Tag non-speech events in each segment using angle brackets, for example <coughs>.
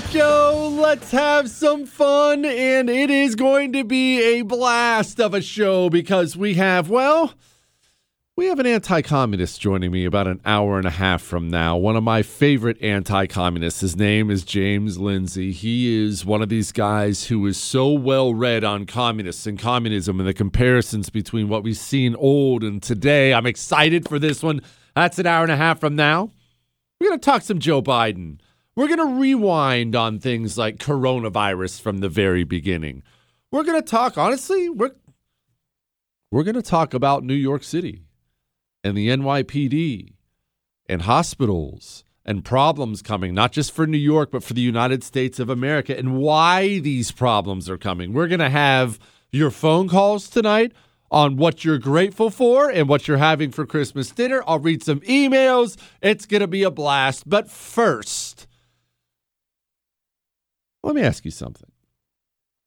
Show. Let's have some fun. And it is going to be a blast of a show because we have, well, we have an anti communist joining me about an hour and a half from now. One of my favorite anti communists. His name is James Lindsay. He is one of these guys who is so well read on communists and communism and the comparisons between what we've seen old and today. I'm excited for this one. That's an hour and a half from now. We're going to talk some Joe Biden. We're going to rewind on things like coronavirus from the very beginning. We're going to talk, honestly, we're, we're going to talk about New York City and the NYPD and hospitals and problems coming, not just for New York, but for the United States of America and why these problems are coming. We're going to have your phone calls tonight on what you're grateful for and what you're having for Christmas dinner. I'll read some emails. It's going to be a blast. But first, let me ask you something.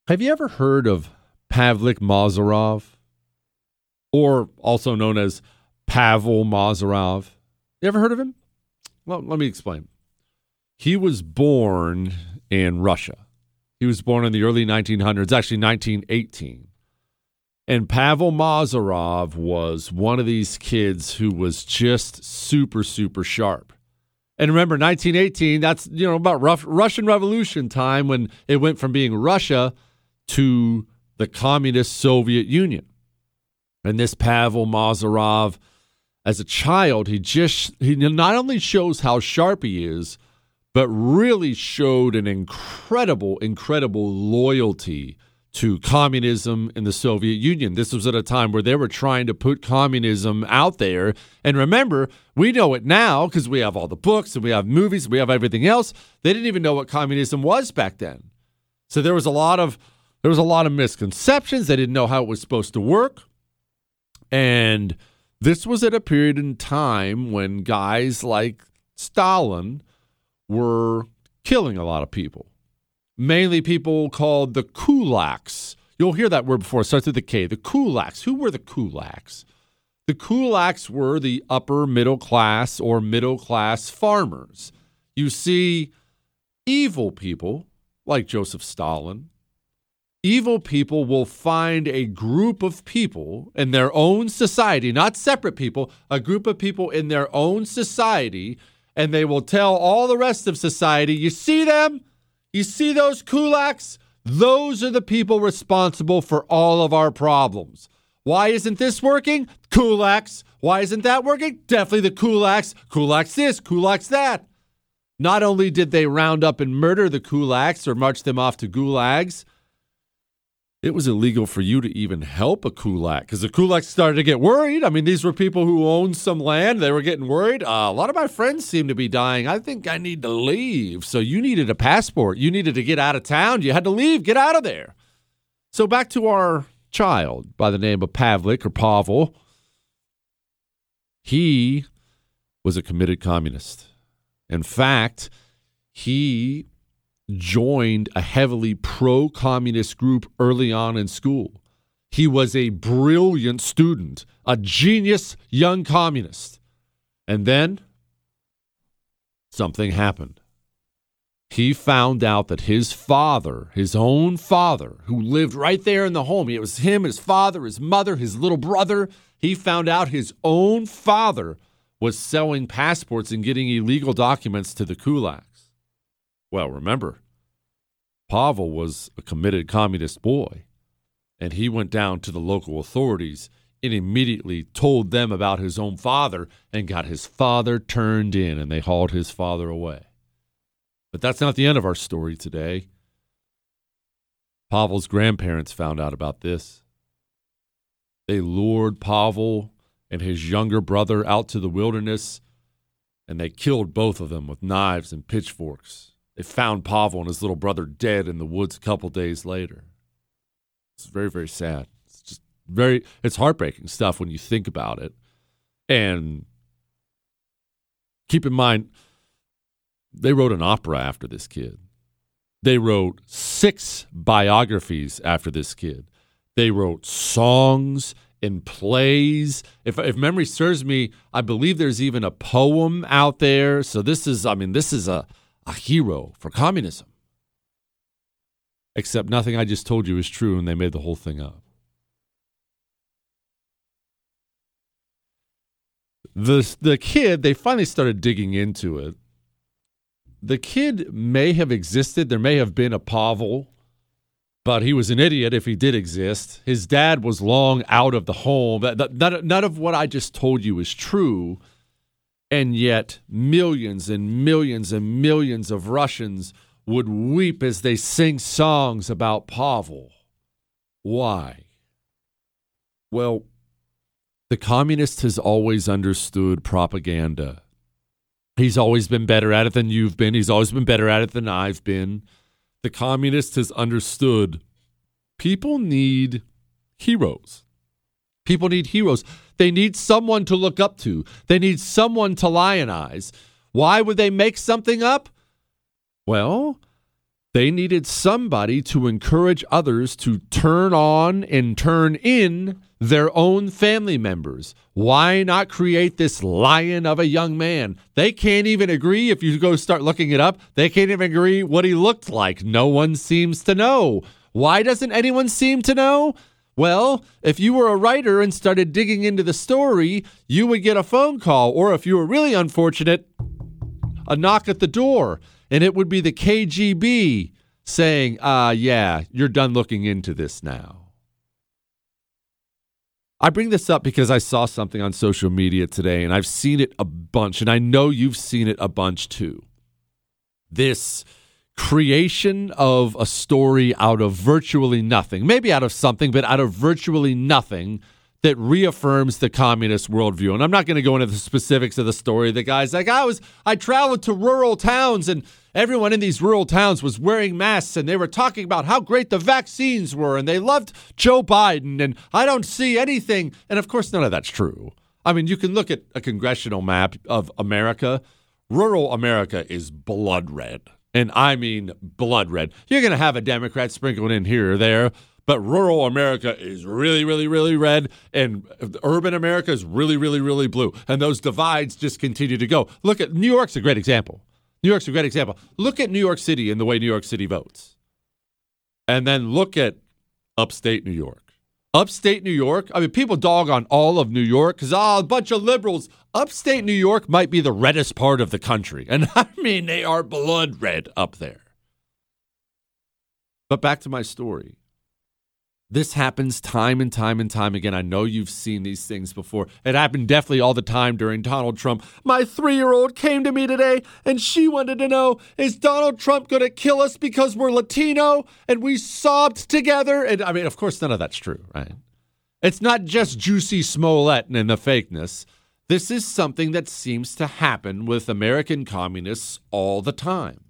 Have you ever heard of Pavlik Mazarov, or also known as Pavel Mazarov? You ever heard of him? Well, let me explain. He was born in Russia. He was born in the early 1900s, actually 1918. And Pavel Mazarov was one of these kids who was just super, super sharp. And remember, 1918, that's, you know, about Russian Revolution time when it went from being Russia to the communist Soviet Union. And this Pavel Mazarov, as a child, he just, he not only shows how sharp he is, but really showed an incredible, incredible loyalty to communism in the Soviet Union. This was at a time where they were trying to put communism out there. And remember, we know it now because we have all the books and we have movies, we have everything else. They didn't even know what communism was back then. So there was a lot of there was a lot of misconceptions. They didn't know how it was supposed to work. And this was at a period in time when guys like Stalin were killing a lot of people mainly people called the kulaks. You'll hear that word before. It starts with the K. The kulaks. Who were the kulaks? The kulaks were the upper middle class or middle class farmers. You see, evil people like Joseph Stalin, evil people will find a group of people in their own society, not separate people, a group of people in their own society, and they will tell all the rest of society, you see them? You see those kulaks? Those are the people responsible for all of our problems. Why isn't this working? Kulaks. Why isn't that working? Definitely the kulaks. Kulaks this, kulaks that. Not only did they round up and murder the kulaks or march them off to gulags, it was illegal for you to even help a kulak because the kulaks started to get worried. I mean, these were people who owned some land. They were getting worried. Uh, a lot of my friends seem to be dying. I think I need to leave. So you needed a passport. You needed to get out of town. You had to leave. Get out of there. So back to our child by the name of Pavlik or Pavel. He was a committed communist. In fact, he joined a heavily pro communist group early on in school. He was a brilliant student, a genius young communist. And then something happened. He found out that his father, his own father, who lived right there in the home, it was him, his father, his mother, his little brother. He found out his own father was selling passports and getting illegal documents to the kulaks. Well, remember, Pavel was a committed communist boy, and he went down to the local authorities and immediately told them about his own father and got his father turned in, and they hauled his father away. But that's not the end of our story today. Pavel's grandparents found out about this. They lured Pavel and his younger brother out to the wilderness, and they killed both of them with knives and pitchforks. Found Pavel and his little brother dead in the woods a couple days later. It's very, very sad. It's just very, it's heartbreaking stuff when you think about it. And keep in mind, they wrote an opera after this kid. They wrote six biographies after this kid. They wrote songs and plays. If, if memory serves me, I believe there's even a poem out there. So this is, I mean, this is a a hero for communism. except nothing I just told you is true and they made the whole thing up. The, the kid, they finally started digging into it. The kid may have existed. There may have been a Pavel, but he was an idiot if he did exist. His dad was long out of the home. None, none of what I just told you is true. And yet, millions and millions and millions of Russians would weep as they sing songs about Pavel. Why? Well, the communist has always understood propaganda. He's always been better at it than you've been. He's always been better at it than I've been. The communist has understood people need heroes. People need heroes. They need someone to look up to. They need someone to lionize. Why would they make something up? Well, they needed somebody to encourage others to turn on and turn in their own family members. Why not create this lion of a young man? They can't even agree. If you go start looking it up, they can't even agree what he looked like. No one seems to know. Why doesn't anyone seem to know? Well, if you were a writer and started digging into the story, you would get a phone call, or if you were really unfortunate, a knock at the door, and it would be the KGB saying, uh, yeah, you're done looking into this now. I bring this up because I saw something on social media today and I've seen it a bunch, and I know you've seen it a bunch too. This creation of a story out of virtually nothing, maybe out of something, but out of virtually nothing that reaffirms the communist worldview. And I'm not going to go into the specifics of the story. The guy's like, I was, I traveled to rural towns and everyone in these rural towns was wearing masks and they were talking about how great the vaccines were and they loved Joe Biden. And I don't see anything. And of course, none of that's true. I mean, you can look at a congressional map of America. Rural America is blood red. And I mean blood red. You're going to have a Democrat sprinkled in here or there but rural America is really, really, really red, and urban America is really, really, really blue. And those divides just continue to go. Look at New York's a great example. New York's a great example. Look at New York City and the way New York City votes. And then look at upstate New York. Upstate New York, I mean, people dog on all of New York because, oh, ah, a bunch of liberals. Upstate New York might be the reddest part of the country. And <laughs> I mean, they are blood red up there. But back to my story. This happens time and time and time again. I know you've seen these things before. It happened definitely all the time during Donald Trump. My three year old came to me today and she wanted to know is Donald Trump going to kill us because we're Latino? And we sobbed together. And I mean, of course, none of that's true, right? It's not just Jussie Smollett and the fakeness. This is something that seems to happen with American communists all the time,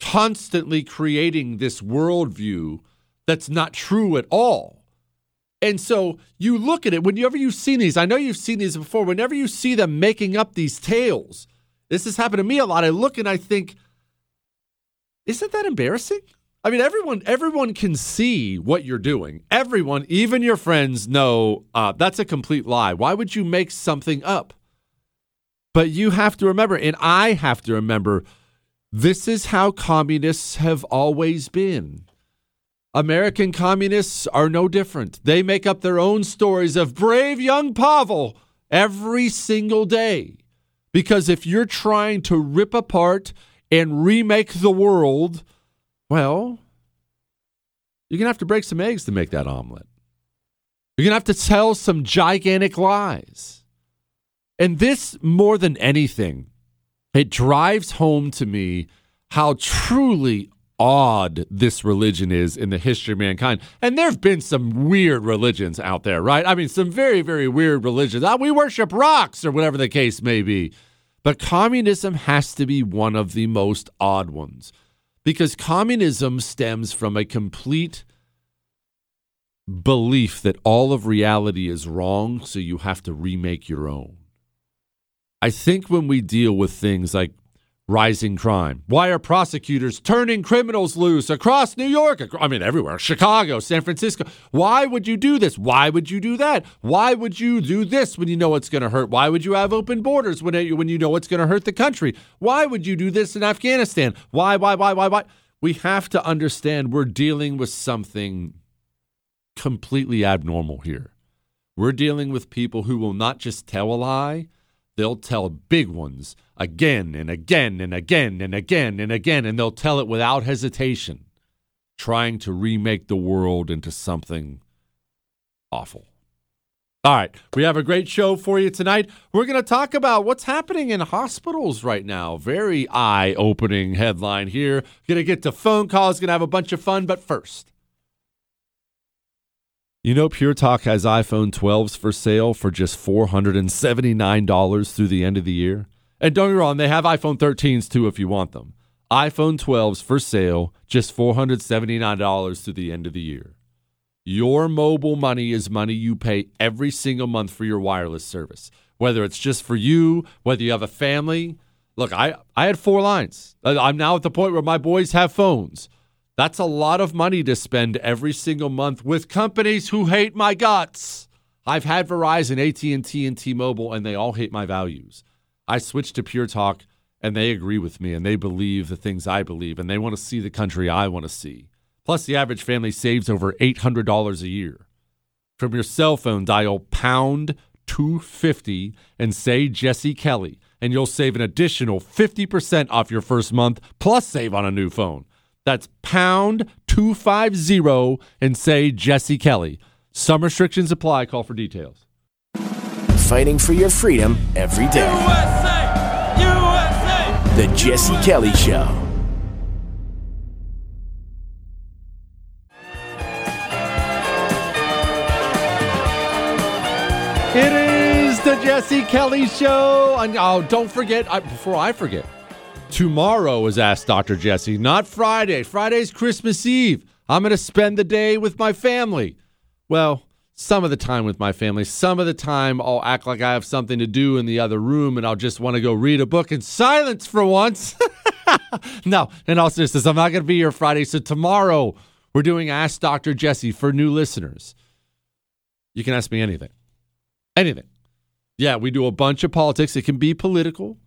constantly creating this worldview that's not true at all. And so you look at it, whenever you've seen these, I know you've seen these before, whenever you see them making up these tales, this has happened to me a lot. I look and I think, isn't that embarrassing? I mean, everyone everyone can see what you're doing. Everyone, even your friends, know uh, that's a complete lie. Why would you make something up? But you have to remember, and I have to remember, this is how communists have always been. American communists are no different. They make up their own stories of brave young Pavel every single day. Because if you're trying to rip apart and remake the world, well, you're going to have to break some eggs to make that omelet. You're going to have to tell some gigantic lies. And this, more than anything, it drives home to me how truly odd this religion is in the history of mankind. And there have been some weird religions out there, right? I mean, some very, very weird religions. Oh, we worship rocks or whatever the case may be. But communism has to be one of the most odd ones because communism stems from a complete belief that all of reality is wrong, so you have to remake your own. I think when we deal with things like rising crime? Why are prosecutors turning criminals loose across New York? I mean, everywhere, Chicago, San Francisco. Why would you do this? Why would you do that? Why would you do this when you know it's going to hurt? Why would you have open borders when, when you know it's going to hurt the country? Why would you do this in Afghanistan? Why, why, why, why, why? we have to understand we're dealing with something completely abnormal here. We're dealing with people who will not just tell a lie, they'll tell big ones again and again and again and again and again, and they'll tell it without hesitation, trying to remake the world into something awful. All right, we have a great show for you tonight. We're going to talk about what's happening in hospitals right now. Very eye opening headline here. Going to get to phone calls, going to have a bunch of fun, but first. You know, Pure Talk has iPhone 12s for sale for just $479 through the end of the year. And don't get me wrong, they have iPhone 13s too if you want them. iPhone 12s for sale, just $479 through the end of the year. Your mobile money is money you pay every single month for your wireless service, whether it's just for you, whether you have a family. Look, I, I had four lines. I'm now at the point where my boys have phones. That's a lot of money to spend every single month with companies who hate my guts. I've had Verizon, AT&T, and T-Mobile, and they all hate my values. I switched to Pure Talk, and they agree with me, and they believe the things I believe, and they want to see the country I want to see. Plus, the average family saves over $800 a year. From your cell phone, dial pound 250 and say Jesse Kelly, and you'll save an additional 50% off your first month, plus save on a new phone. That's pound 250 and say Jesse Kelly. Some restrictions apply. Call for details. Fighting for your freedom every day. USA! USA! The Jesse Kelly Show. It is the Jesse Kelly Show. And oh, don't forget, I, before I forget, tomorrow is asked Dr. Jesse, not Friday. Friday's Christmas Eve. I'm going to spend the day with my family. Well, some of the time with my family. Some of the time, I'll act like I have something to do in the other room and I'll just want to go read a book in silence for once. <laughs> no, in all seriousness, I'm not going to be here Friday. So tomorrow, we're doing Ask Dr. Jesse for new listeners. You can ask me anything. Anything. Yeah, we do a bunch of politics. It can be political.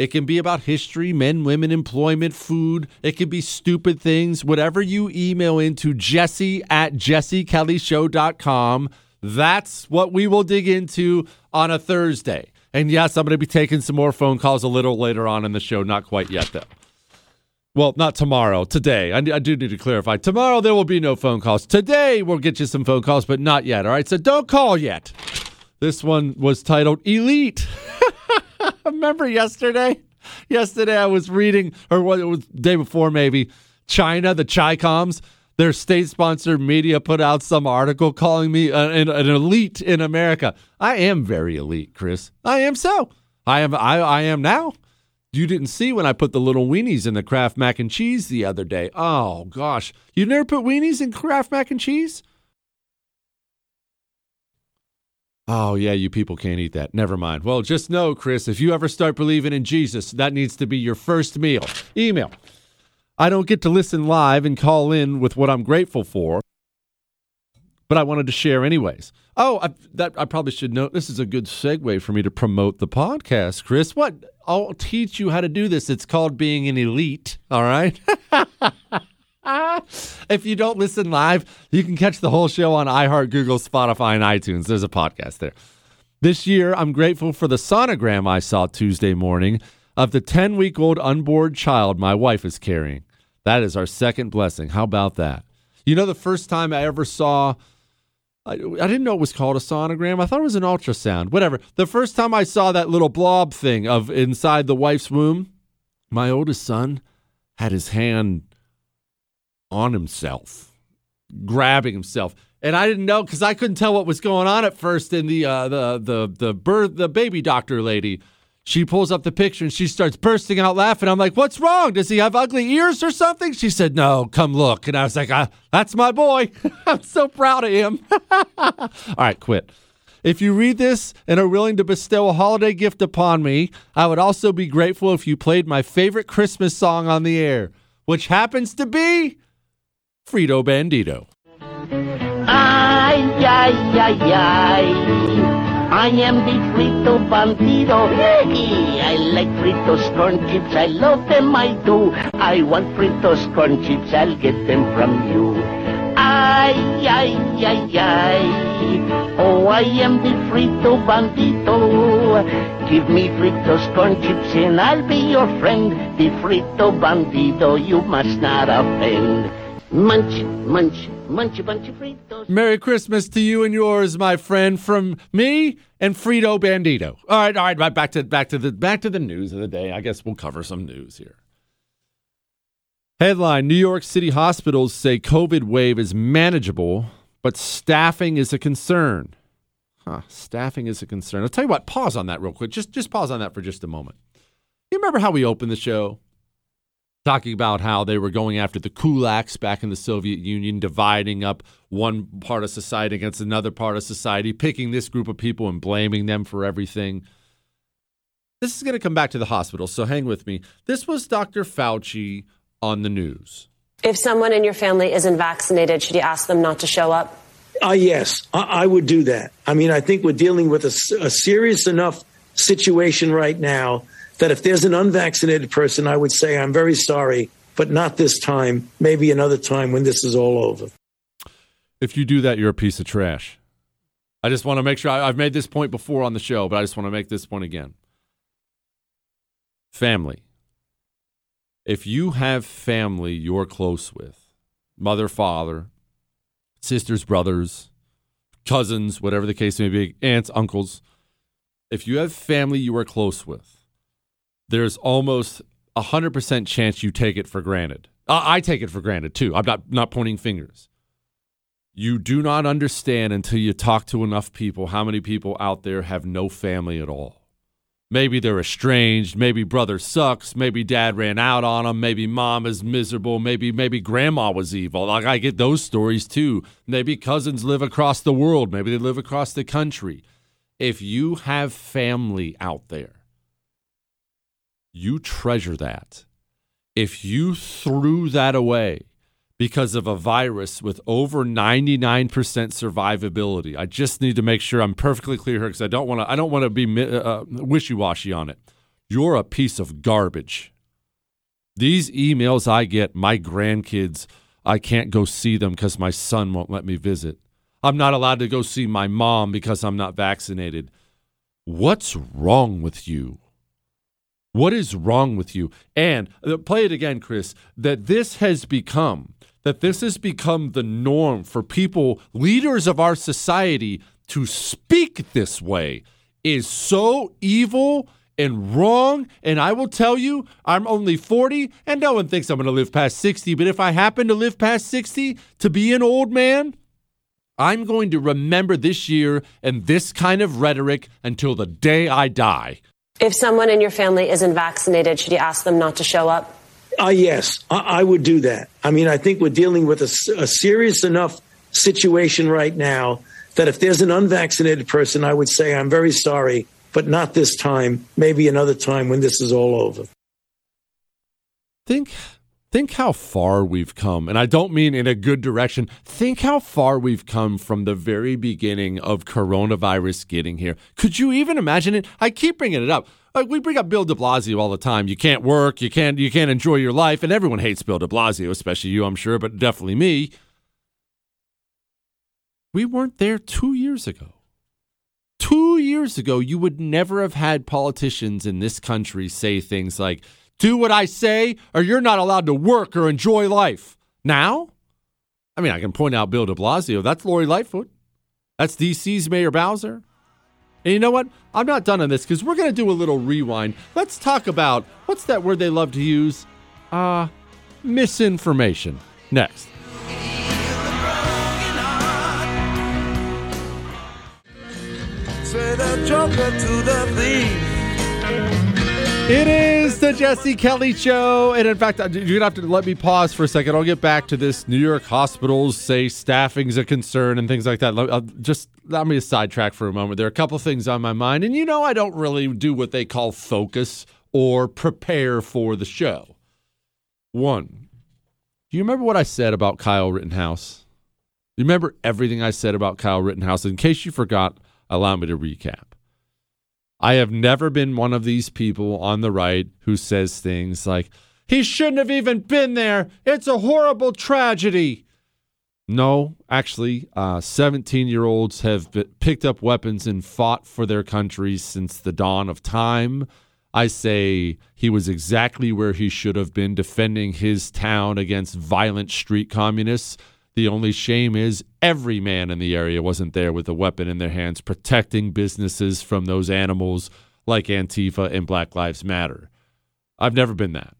It can be about history, men, women, employment, food. It can be stupid things. Whatever you email into jesse at jessekellyshow.com, that's what we will dig into on a Thursday. And yes, I'm going to be taking some more phone calls a little later on in the show. Not quite yet, though. Well, not tomorrow, today. I, I do need to clarify. Tomorrow, there will be no phone calls. Today, we'll get you some phone calls, but not yet. All right, so don't call yet. This one was titled Elite. <laughs> Remember yesterday? Yesterday I was reading, or what it was day before maybe, China, the Chicoms, their state-sponsored media put out some article calling me an, an elite in America. I am very elite, Chris. I am so. I am. I, I am now. You didn't see when I put the little weenies in the Kraft mac and cheese the other day. Oh gosh, you never put weenies in Kraft mac and cheese? Oh, yeah, you people can't eat that. Never mind. Well, just know, Chris, if you ever start believing in Jesus, that needs to be your first meal. Email. I don't get to listen live and call in with what I'm grateful for, but I wanted to share anyways. Oh, I, that I probably should know. This is a good segue for me to promote the podcast, Chris. What? I'll teach you how to do this. It's called being an elite. All right. <laughs> <laughs> if you don't listen live, you can catch the whole show on iHeart, Google, Spotify, and iTunes. There's a podcast there. This year, I'm grateful for the sonogram I saw Tuesday morning of the 10 week old unborn child my wife is carrying. That is our second blessing. How about that? You know, the first time I ever saw, I, I didn't know it was called a sonogram. I thought it was an ultrasound. Whatever. The first time I saw that little blob thing of inside the wife's womb, my oldest son had his hand on himself, grabbing himself. And I didn't know because I couldn't tell what was going on at first. And the uh, the the the birth the baby doctor lady, she pulls up the picture and she starts bursting out laughing. I'm like, "What's wrong? Does he have ugly ears or something?" She said, "No, come look." And I was like, uh, "That's my boy. <laughs> I'm so proud of him." <laughs> All right, quit. If you read this and are willing to bestow a holiday gift upon me, I would also be grateful if you played my favorite Christmas song on the air, which happens to be Frito Bandito. Ay, ay, ay, ay. I am the Frito Bandito. I like Fritos corn chips. I love them, I do. I want Fritos corn chips. I'll get them from you. Ay, ay, ay, ay. Oh, I am the Frito Bandito. Give me Fritos corn chips and I'll be your friend. The Frito Bandito, you must not offend. Munch, munch, munch bunch of Fritos. Merry Christmas to you and yours, my friend, from me and Frito Bandito. All right, all right, right. Back to back to the back to the news of the day. I guess we'll cover some news here. Headline: New York City hospitals say COVID wave is manageable, but staffing is a concern. Huh, staffing is a concern. I'll tell you what. Pause on that real quick. Just just pause on that for just a moment. You remember how we opened the show? Talking about how they were going after the kulaks back in the Soviet Union, dividing up one part of society against another part of society, picking this group of people and blaming them for everything. This is going to come back to the hospital, so hang with me. This was Dr. Fauci on the news. If someone in your family isn't vaccinated, should you ask them not to show up? Uh, yes, I, I would do that. I mean, I think we're dealing with a, a serious enough situation right now that if there's an unvaccinated person, I would say, I'm very sorry, but not this time, maybe another time when this is all over. If you do that, you're a piece of trash. I just want to make sure I, I've made this point before on the show, but I just want to make this point again. Family. If you have family you're close with, mother, father, sisters, brothers, cousins, whatever the case may be, aunts, uncles, if you have family you are close with, there's almost a hundred percent chance you take it for granted. I, I take it for granted too. I'm not not pointing fingers. You do not understand until you talk to enough people how many people out there have no family at all. Maybe they're estranged, maybe brother sucks, maybe dad ran out on them, maybe mom is miserable, maybe maybe grandma was evil. Like I get those stories too. Maybe cousins live across the world, maybe they live across the country. If you have family out there you treasure that. If you threw that away because of a virus with over 99% survivability, I just need to make sure I'm perfectly clear here because I don't want to I don't want to be uh, wishy-washy on it. You're a piece of garbage. These emails I get, my grandkids, I can't go see them because my son won't let me visit. I'm not allowed to go see my mom because I'm not vaccinated. What's wrong with you? What is wrong with you? And uh, play it again, Chris, that this has become that this has become the norm for people, leaders of our society, to speak this way is so evil and wrong. And I will tell you, I'm only 40 and no one thinks I'm going to live past 60. But if I happen to live past 60 to be an old man, I'm going to remember this year and this kind of rhetoric until the day I die. If someone in your family isn't vaccinated, should you ask them not to show up? Uh, yes, I, I would do that. I mean, I think we're dealing with a, a serious enough situation right now that if there's an unvaccinated person, I would say, I'm very sorry, but not this time, maybe another time when this is all over. Think think how far we've come and i don't mean in a good direction. Think how far we've come from the very beginning of coronavirus getting here. Could you even imagine it? I keep bringing it up. Like we bring up bill de blasio all the time. You can't work you can't you can't enjoy your life and everyone hates bill de blasio especially you i'm sure but definitely me. We weren't there two years ago. Two years ago you would never have had politicians in this country say things like do what I say, or you're not allowed to work or enjoy life. Now, I mean, I can point out Bill de Blasio. That's Lori Lightfoot. That's DC's Mayor Bowser. And you know what? I'm not done on this because we're going to do a little rewind. Let's talk about what's that word they love to use? Uh, misinformation. Next. Say the to the thief. It is the Jesse Kelly Show. And in fact, you're going to have to let me pause for a second. I'll get back to this. New York hospitals say staffing's a concern and things like that. I'll just let me sidetrack for a moment. There are a couple things on my mind. And you know, I don't really do what they call focus or prepare for the show. One, do you remember what I said about Kyle Rittenhouse? You remember everything I said about Kyle Rittenhouse? In case you forgot, allow me to recap. I have never been one of these people on the right who says things like, he shouldn't have even been there. It's a horrible tragedy. No, actually, 17 uh, year olds have picked up weapons and fought for their country since the dawn of time. I say he was exactly where he should have been defending his town against violent street communists. The only shame is every man in the area wasn't there with a weapon in their hands protecting businesses from those animals like Antifa and Black Lives Matter. I've never been that.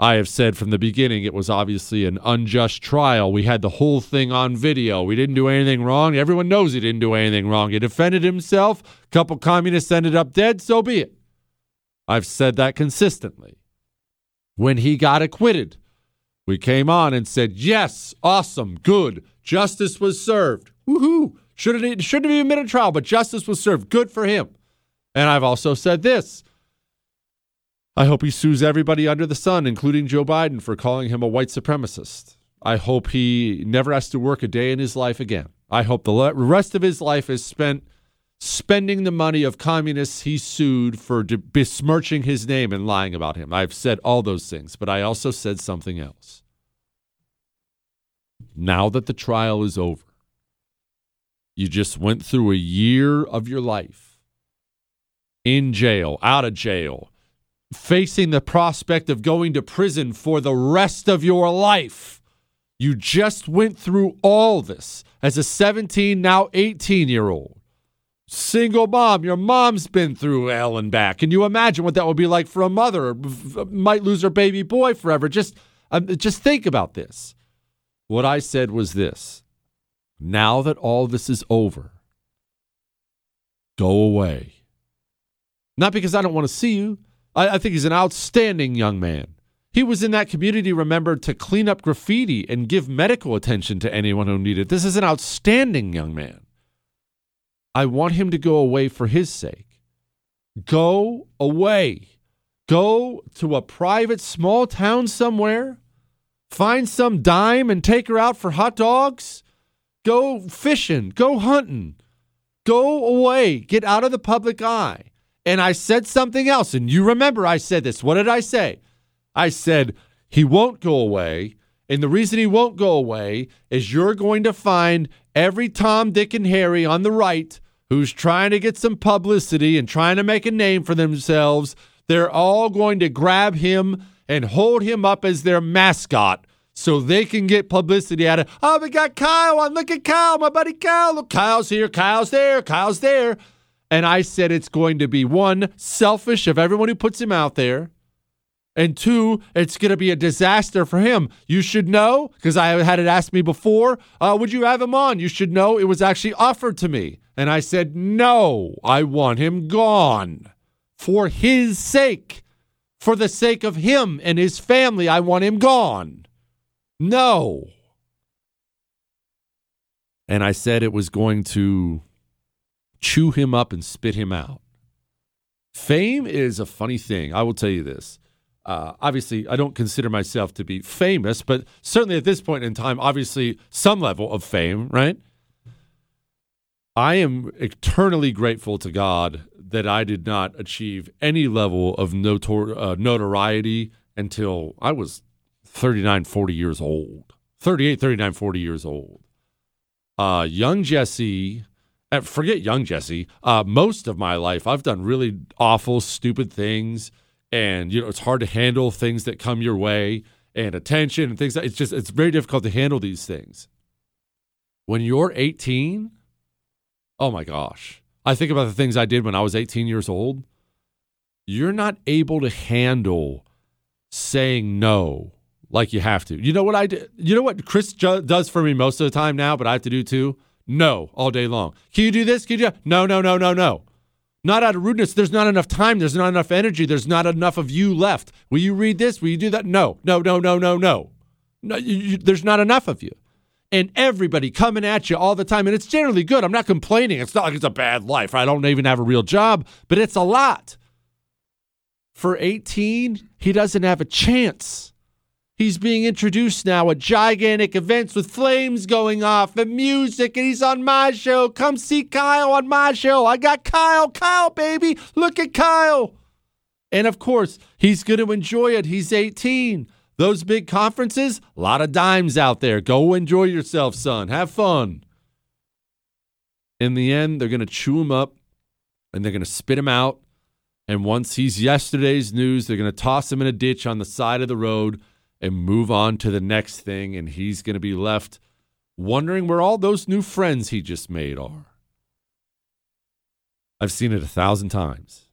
I have said from the beginning it was obviously an unjust trial. We had the whole thing on video. We didn't do anything wrong. Everyone knows he didn't do anything wrong. He defended himself. A couple communists ended up dead. So be it. I've said that consistently. When he got acquitted, we came on and said, yes, awesome, good. Justice was served. Woohoo. Shouldn't, shouldn't have been a trial, but justice was served. Good for him. And I've also said this. I hope he sues everybody under the sun, including Joe Biden, for calling him a white supremacist. I hope he never has to work a day in his life again. I hope the rest of his life is spent spending the money of communists he sued for besmirching his name and lying about him. I've said all those things, but I also said something else. Now that the trial is over, you just went through a year of your life in jail, out of jail, facing the prospect of going to prison for the rest of your life. You just went through all this as a 17, now 18 year old single mom. Your mom's been through hell and back. Can you imagine what that would be like for a mother? Might lose her baby boy forever. Just, um, just think about this. What I said was this: Now that all this is over, go away. Not because I don't want to see you. I, I think he's an outstanding young man. He was in that community, remember, to clean up graffiti and give medical attention to anyone who needed. it. This is an outstanding young man. I want him to go away for his sake. Go away. Go to a private small town somewhere. Find some dime and take her out for hot dogs. Go fishing. Go hunting. Go away. Get out of the public eye. And I said something else. And you remember I said this. What did I say? I said, he won't go away. And the reason he won't go away is you're going to find every Tom, Dick, and Harry on the right who's trying to get some publicity and trying to make a name for themselves, they're all going to grab him and hold him up as their mascot so they can get publicity out of, oh, we got Kyle on. Look at Kyle, my buddy Kyle. Look, Kyle's here, Kyle's there, Kyle's there. And I said it's going to be one, selfish of everyone who puts him out there. And two, it's going to be a disaster for him. You should know, because I had it asked me before, uh, would you have him on? You should know it was actually offered to me. And I said, no, I want him gone. For his sake, for the sake of him and his family, I want him gone. No. And I said it was going to chew him up and spit him out. Fame is a funny thing. I will tell you this. Uh, obviously, I don't consider myself to be famous, but certainly at this point in time, obviously, some level of fame, right? I am eternally grateful to God that I did not achieve any level of notor- uh, notoriety until I was 39, 40 years old. 38, 39, 40 years old. Uh, young Jesse, uh, forget young Jesse, uh, most of my life, I've done really awful, stupid things and you know it's hard to handle things that come your way and attention and things that it's just it's very difficult to handle these things. When you're 18 oh my gosh. I think about the things i did when i was 18 years old. You're not able to handle saying no like you have to. You know what i did you know what chris ju- does for me most of the time now but i have to do too? No all day long. Can you do this? Can you do- no no no no no not out of rudeness. There's not enough time. There's not enough energy. There's not enough of you left. Will you read this? Will you do that? No, no, no, no, no, no. no you, you, there's not enough of you. And everybody coming at you all the time. And it's generally good. I'm not complaining. It's not like it's a bad life. I don't even have a real job, but it's a lot. For 18, he doesn't have a chance. He's being introduced now at gigantic events with flames going off and music, and he's on my show. Come see Kyle on my show. I got Kyle, Kyle, baby. Look at Kyle. And of course, he's going to enjoy it. He's 18. Those big conferences, a lot of dimes out there. Go enjoy yourself, son. Have fun. In the end, they're going to chew him up and they're going to spit him out. And once he's yesterday's news, they're going to toss him in a ditch on the side of the road and move on to the next thing. And he's going to be left wondering where all those new friends he just made are. I've seen it a thousand times.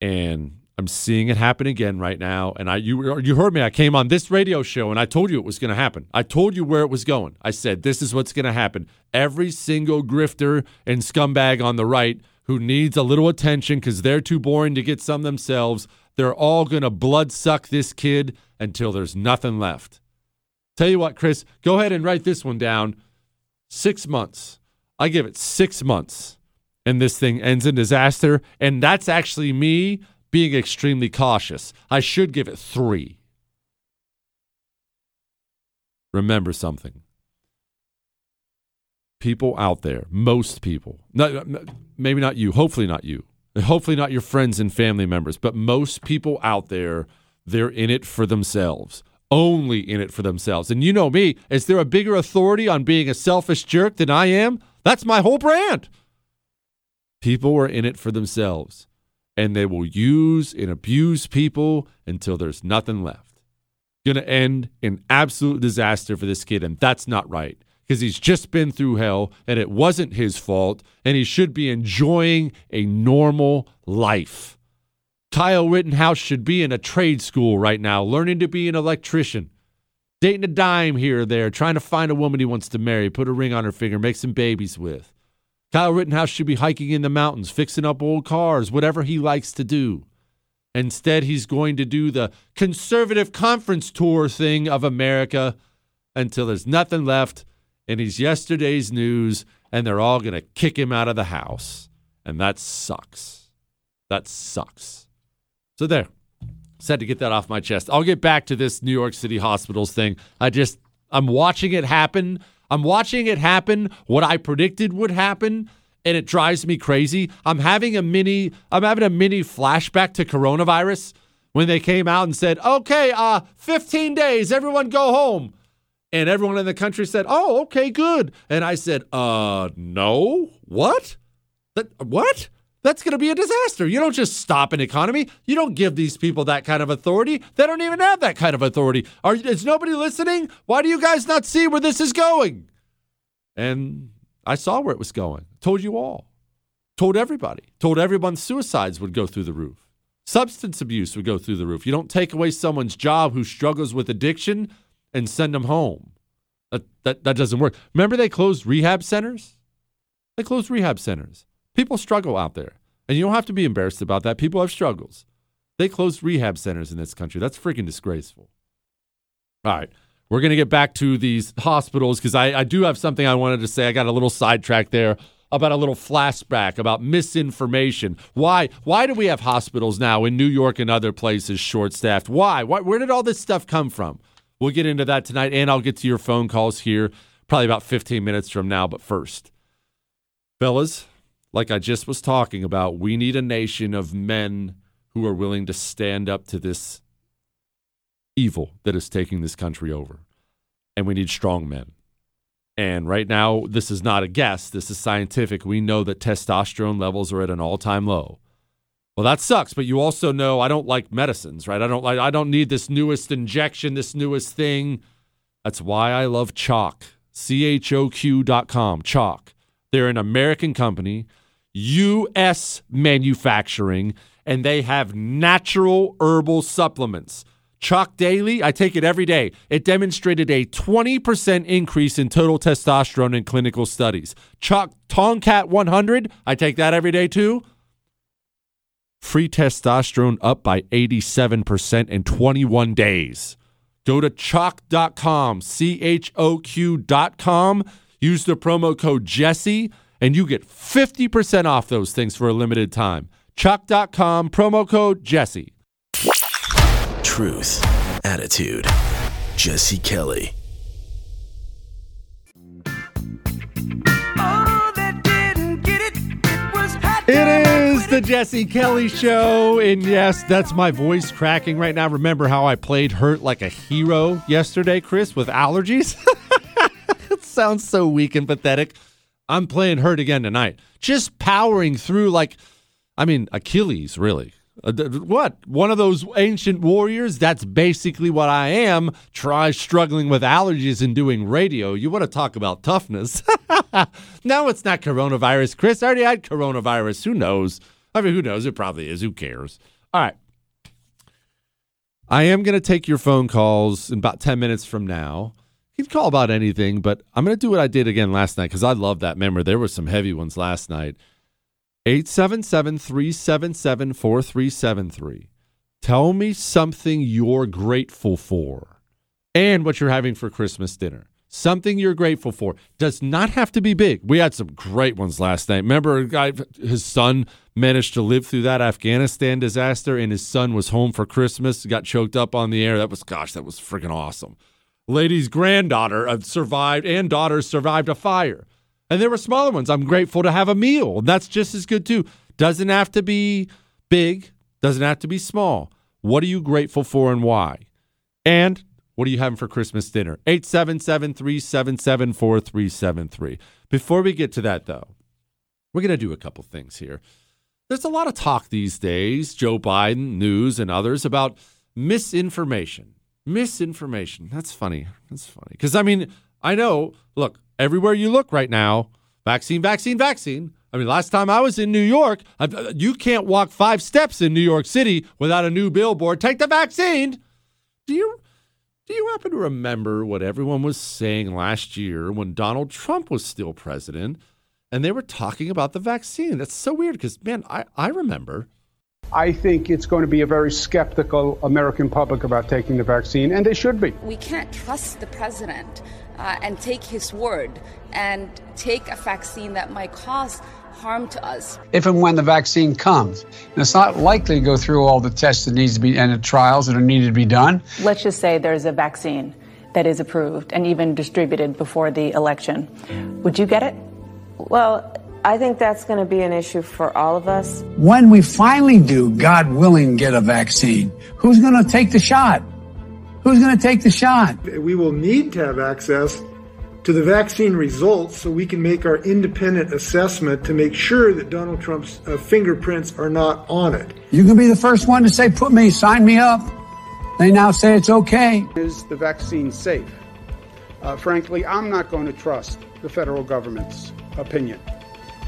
And I'm seeing it happen again right now. And I you you heard me. I came on this radio show and I told you it was going to happen. I told you where it was going. I said this is what's going to happen. Every single grifter and scumbag on the right who needs a little attention because they're too boring to get some themselves, they're all going to blood suck this kid until there's nothing left. Tell you what, Chris, go ahead and write this one down. Six months. I give it six months, and this thing ends in disaster. And that's actually me being extremely cautious. I should give it three. Remember something. People out there, most people, not, maybe not you, hopefully not you, hopefully not your friends and family members, but most people out there they're in it for themselves, only in it for themselves. And you know me, is there a bigger authority on being a selfish jerk than I am? That's my whole brand. People are in it for themselves, and they will use and abuse people until there's nothing left. Going to end in absolute disaster for this kid, and that's not right because he's just been through hell and it wasn't his fault, and he should be enjoying a normal life. Kyle Rittenhouse should be in a trade school right now, learning to be an electrician, dating a dime here or there, trying to find a woman he wants to marry, put a ring on her finger, make some babies with. Kyle Rittenhouse should be hiking in the mountains, fixing up old cars, whatever he likes to do. Instead, he's going to do the conservative conference tour thing of America until there's nothing left and he's yesterday's news and they're all going to kick him out of the house. And that sucks. That sucks. So there. Said to get that off my chest. I'll get back to this New York City hospitals thing. I just I'm watching it happen. I'm watching it happen what I predicted would happen and it drives me crazy. I'm having a mini I'm having a mini flashback to coronavirus when they came out and said, "Okay, uh 15 days, everyone go home." And everyone in the country said, "Oh, okay, good." And I said, "Uh, no. What? That what?" that's going to be a disaster. You don't just stop an economy. You don't give these people that kind of authority. They don't even have that kind of authority. Are, is nobody listening? Why do you guys not see where this is going? And I saw where it was going. Told you all. Told everybody. Told everyone suicides would go through the roof. Substance abuse would go through the roof. You don't take away someone's job who struggles with addiction and send them home. That, that, that doesn't work. Remember they closed rehab centers? They closed rehab centers. People struggle out there. And you don't have to be embarrassed about that. People have struggles. They closed rehab centers in this country. That's freaking disgraceful. All right. We're going to get back to these hospitals because I, I do have something I wanted to say. I got a little sidetracked there about a little flashback about misinformation. Why why do we have hospitals now in New York and other places short staffed? Why? why? Where did all this stuff come from? We'll get into that tonight and I'll get to your phone calls here probably about 15 minutes from now, but first. Fellas, like I just was talking about, we need a nation of men who are willing to stand up to this evil that is taking this country over. And we need strong men. And right now, this is not a guess, this is scientific. We know that testosterone levels are at an all time low. Well, that sucks, but you also know I don't like medicines, right? I don't like I don't need this newest injection, this newest thing. That's why I love Choq. C H O Q dot com. Choq. They're an American company. U.S. manufacturing, and they have natural herbal supplements. Choq Daily, I take it every day. It demonstrated a 20% increase in total testosterone in clinical studies. Choq Tongkat 100, I take that every day too. Free testosterone up by 87% in 21 days. Go to choq.com, C H O Q.com. Use the promo code Jesse and you get 50% off those things for a limited time. Choq.com, promo code Jesse. Truth, attitude, Jesse Kelly. It It is the Jesse Kelly Show. And yes, that's my voice cracking right now. Remember how I played Hurt like a hero yesterday, Chris, with allergies? <laughs> it sounds so weak and pathetic. I'm playing Hurt again tonight. Just powering through like, I mean, Achilles, really. Uh, what? One of those ancient warriors? That's basically what I am. Try struggling with allergies and doing radio. You want to talk about toughness? <laughs> no, it's not coronavirus, Chris. Already had coronavirus. Who knows? I mean, who knows? It probably is. Who cares? All right. I am going to take your phone calls in about 10 minutes from now. You can call about anything, but I'm going to do what I did again last night because I love that. memory. there were some heavy ones last night. 877 377 4373. Tell me something you're grateful for and what you're having for Christmas dinner. Something you're grateful for does not have to be big. We had some great ones last night. Remember, a guy, his son managed to live through that Afghanistan disaster, and his son was home for Christmas, got choked up on the air. That was, gosh, that was freaking awesome. Lady's granddaughter uh, survived, and daughter survived a fire. And there were smaller ones. I'm grateful to have a meal. That's just as good too. Doesn't have to be big, doesn't have to be small. What are you grateful for and why? And what are you having for Christmas dinner? 877 377 4373. Before we get to that, though, we're going to do a couple things here. There's a lot of talk these days, Joe Biden, news, and others, about misinformation. Misinformation. That's funny. That's funny. Because, I mean, I know, look, everywhere you look right now, vaccine, vaccine, vaccine. I mean, last time I was in New York, I, uh, you can't walk five steps in New York City without a new billboard. Take the vaccine. Do you do you happen to remember what everyone was saying last year when Donald Trump was still president and they were talking about the vaccine? That's so weird because man, I, I remember. I think it's going to be a very skeptical American public about taking the vaccine, and they should be. We can't trust the president uh, and take his word and take a vaccine that might cause harm to us. If and when the vaccine comes, and it's not likely to go through all the tests that needs to be and the trials that are needed to be done. Let's just say there's a vaccine that is approved and even distributed before the election. Would you get it? Well, I think that's going to be an issue for all of us. When we finally do, God willing, get a vaccine, who's going to take the shot? Who's going to take the shot? We will need to have access to the vaccine results so we can make our independent assessment to make sure that Donald Trump's uh, fingerprints are not on it. You can be the first one to say, put me, sign me up. They now say it's okay. Is the vaccine safe? Uh, frankly, I'm not going to trust the federal government's opinion.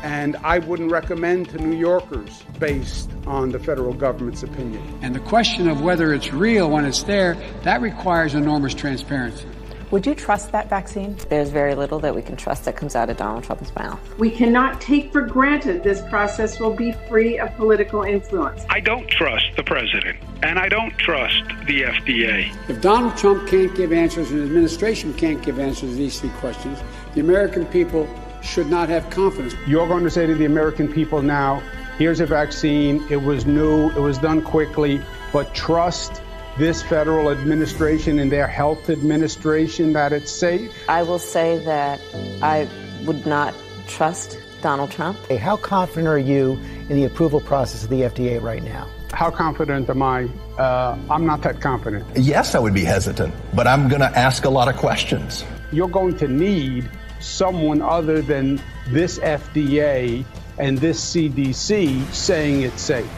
And I wouldn't recommend to New Yorkers based on the federal government's opinion. And the question of whether it's real when it's there, that requires enormous transparency. Would you trust that vaccine? There's very little that we can trust that comes out of Donald Trump's mouth. We cannot take for granted this process will be free of political influence. I don't trust the president, and I don't trust the FDA. If Donald Trump can't give answers and the administration can't give answers to these three questions, the American people should not have confidence. You're going to say to the American people now, here's a vaccine, it was new, it was done quickly, but trust this federal administration and their health administration that it's safe? I will say that I would not trust Donald Trump. Hey, how confident are you in the approval process of the FDA right now? How confident am I? Uh, I'm not that confident. Yes, I would be hesitant, but I'm going to ask a lot of questions. You're going to need someone other than this FDA and this CDC saying it's safe.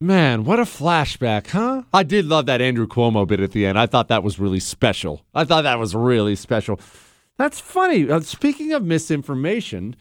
Man, what a flashback, huh? I did love that Andrew Cuomo bit at the end. I thought that was really special. I thought that was really special. That's funny. Uh, speaking of misinformation,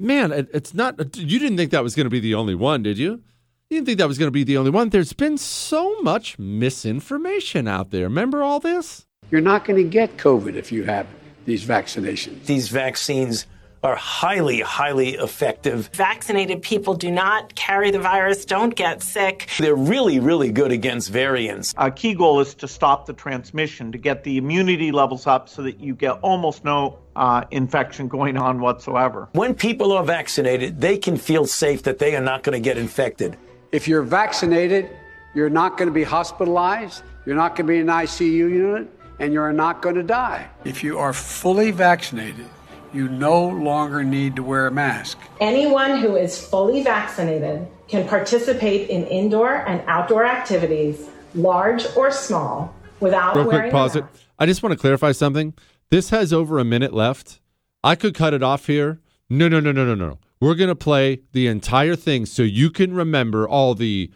man, it, it's not. You didn't think that was going to be the only one, did you? You didn't think that was going to be the only one. There's been so much misinformation out there. Remember all this? You're not going to get COVID if you have these vaccinations. These vaccines are highly, highly effective. Vaccinated people do not carry the virus, don't get sick. They're really, really good against variants. Our key goal is to stop the transmission, to get the immunity levels up so that you get almost no uh, infection going on whatsoever. When people are vaccinated, they can feel safe that they are not going to get infected. If you're vaccinated, you're not going to be hospitalized, you're not going to be in an ICU unit, and you're not going to die. If you are fully vaccinated, you no longer need to wear a mask. Anyone who is fully vaccinated can participate in indoor and outdoor activities, large or small, without Real wearing quick, pause a it. mask. I just want to clarify something. This has over a minute left. I could cut it off here. No, no, no, no, no, no. We're going to play the entire thing so you can remember all the,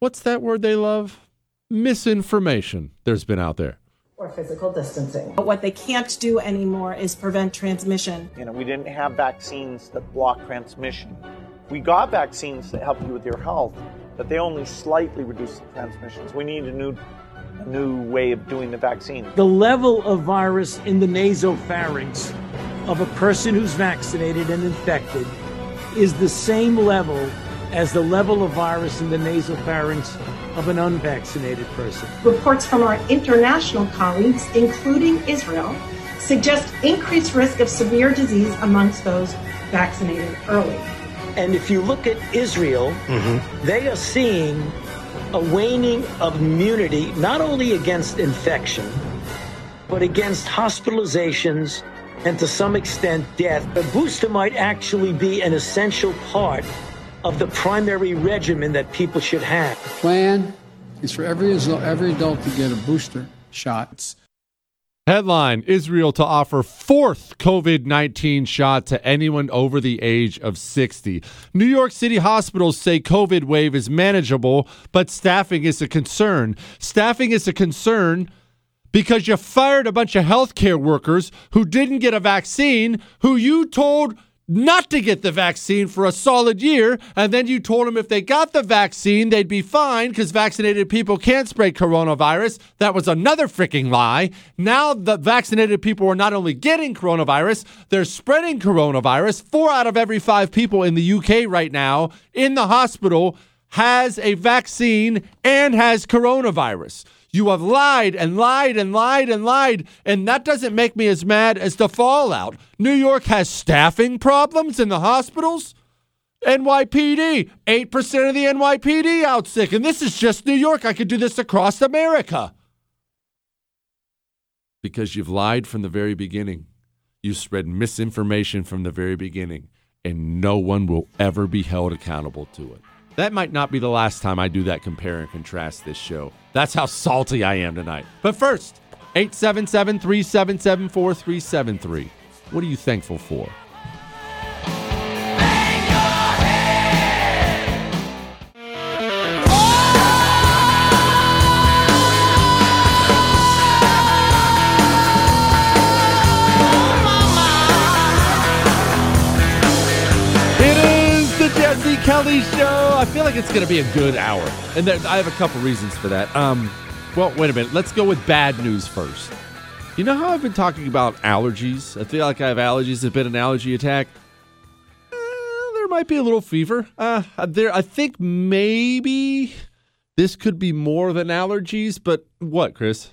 what's that word they love? Misinformation there's been out there. Or physical distancing. But what they can't do anymore is prevent transmission. You know, we didn't have vaccines that block transmission. We got vaccines that help you with your health, but they only slightly reduce the transmissions. We need a new, a new way of doing the vaccine. The level of virus in the nasopharynx of a person who's vaccinated and infected is the same level as the level of virus in the nasopharynx of an unvaccinated person. Reports from our international colleagues, including Israel, suggest increased risk of severe disease amongst those vaccinated early. And if you look at Israel, mm-hmm. they are seeing a waning of immunity, not only against infection, but against hospitalizations and to some extent death. A booster might actually be an essential part of the primary regimen that people should have. The plan is for every, every adult to get a booster shot. Headline Israel to offer fourth COVID 19 shot to anyone over the age of 60. New York City hospitals say COVID wave is manageable, but staffing is a concern. Staffing is a concern because you fired a bunch of healthcare workers who didn't get a vaccine, who you told not to get the vaccine for a solid year, and then you told them if they got the vaccine, they'd be fine because vaccinated people can't spread coronavirus. That was another freaking lie. Now the vaccinated people are not only getting coronavirus, they're spreading coronavirus. Four out of every five people in the UK right now in the hospital has a vaccine and has coronavirus. You have lied and lied and lied and lied, and that doesn't make me as mad as the fallout. New York has staffing problems in the hospitals. NYPD, 8% of the NYPD out sick, and this is just New York. I could do this across America. Because you've lied from the very beginning. You spread misinformation from the very beginning, and no one will ever be held accountable to it. That might not be the last time I do that compare and contrast this show. That's how salty I am tonight. But first, 877 377 4373. What are you thankful for? Kelly Show. I feel like it's going to be a good hour, and there, I have a couple reasons for that. Um, well, wait a minute. Let's go with bad news first. You know how I've been talking about allergies? I feel like I have allergies. It's been an allergy attack. Uh, there might be a little fever. Uh, there, I think maybe this could be more than allergies. But what, Chris?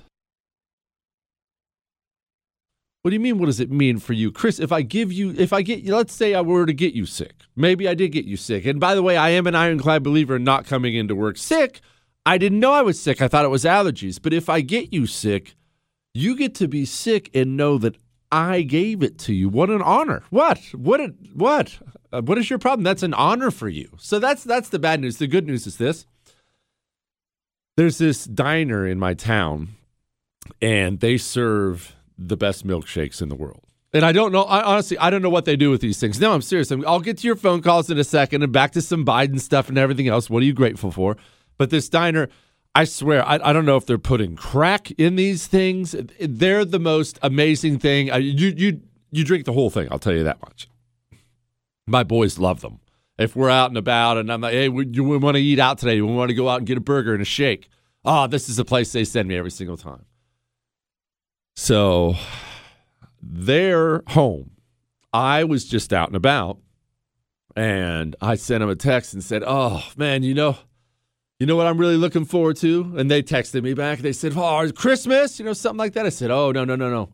What do you mean? What does it mean for you, Chris? If I give you, if I get, let's say I were to get you sick, maybe I did get you sick. And by the way, I am an ironclad believer in not coming into work sick. I didn't know I was sick. I thought it was allergies. But if I get you sick, you get to be sick and know that I gave it to you. What an honor! What? What? A, what? Uh, what is your problem? That's an honor for you. So that's that's the bad news. The good news is this: there's this diner in my town, and they serve the best milkshakes in the world. And I don't know, I, honestly, I don't know what they do with these things. No, I'm serious. I'm, I'll get to your phone calls in a second and back to some Biden stuff and everything else. What are you grateful for? But this diner, I swear, I, I don't know if they're putting crack in these things. They're the most amazing thing. You, you, you drink the whole thing, I'll tell you that much. My boys love them. If we're out and about and I'm like, hey, we, we want to eat out today, we want to go out and get a burger and a shake. Oh, this is the place they send me every single time. So they're home. I was just out and about and I sent them a text and said, Oh man, you know, you know what I'm really looking forward to? And they texted me back. They said, Oh, Christmas, you know, something like that. I said, Oh, no, no, no, no.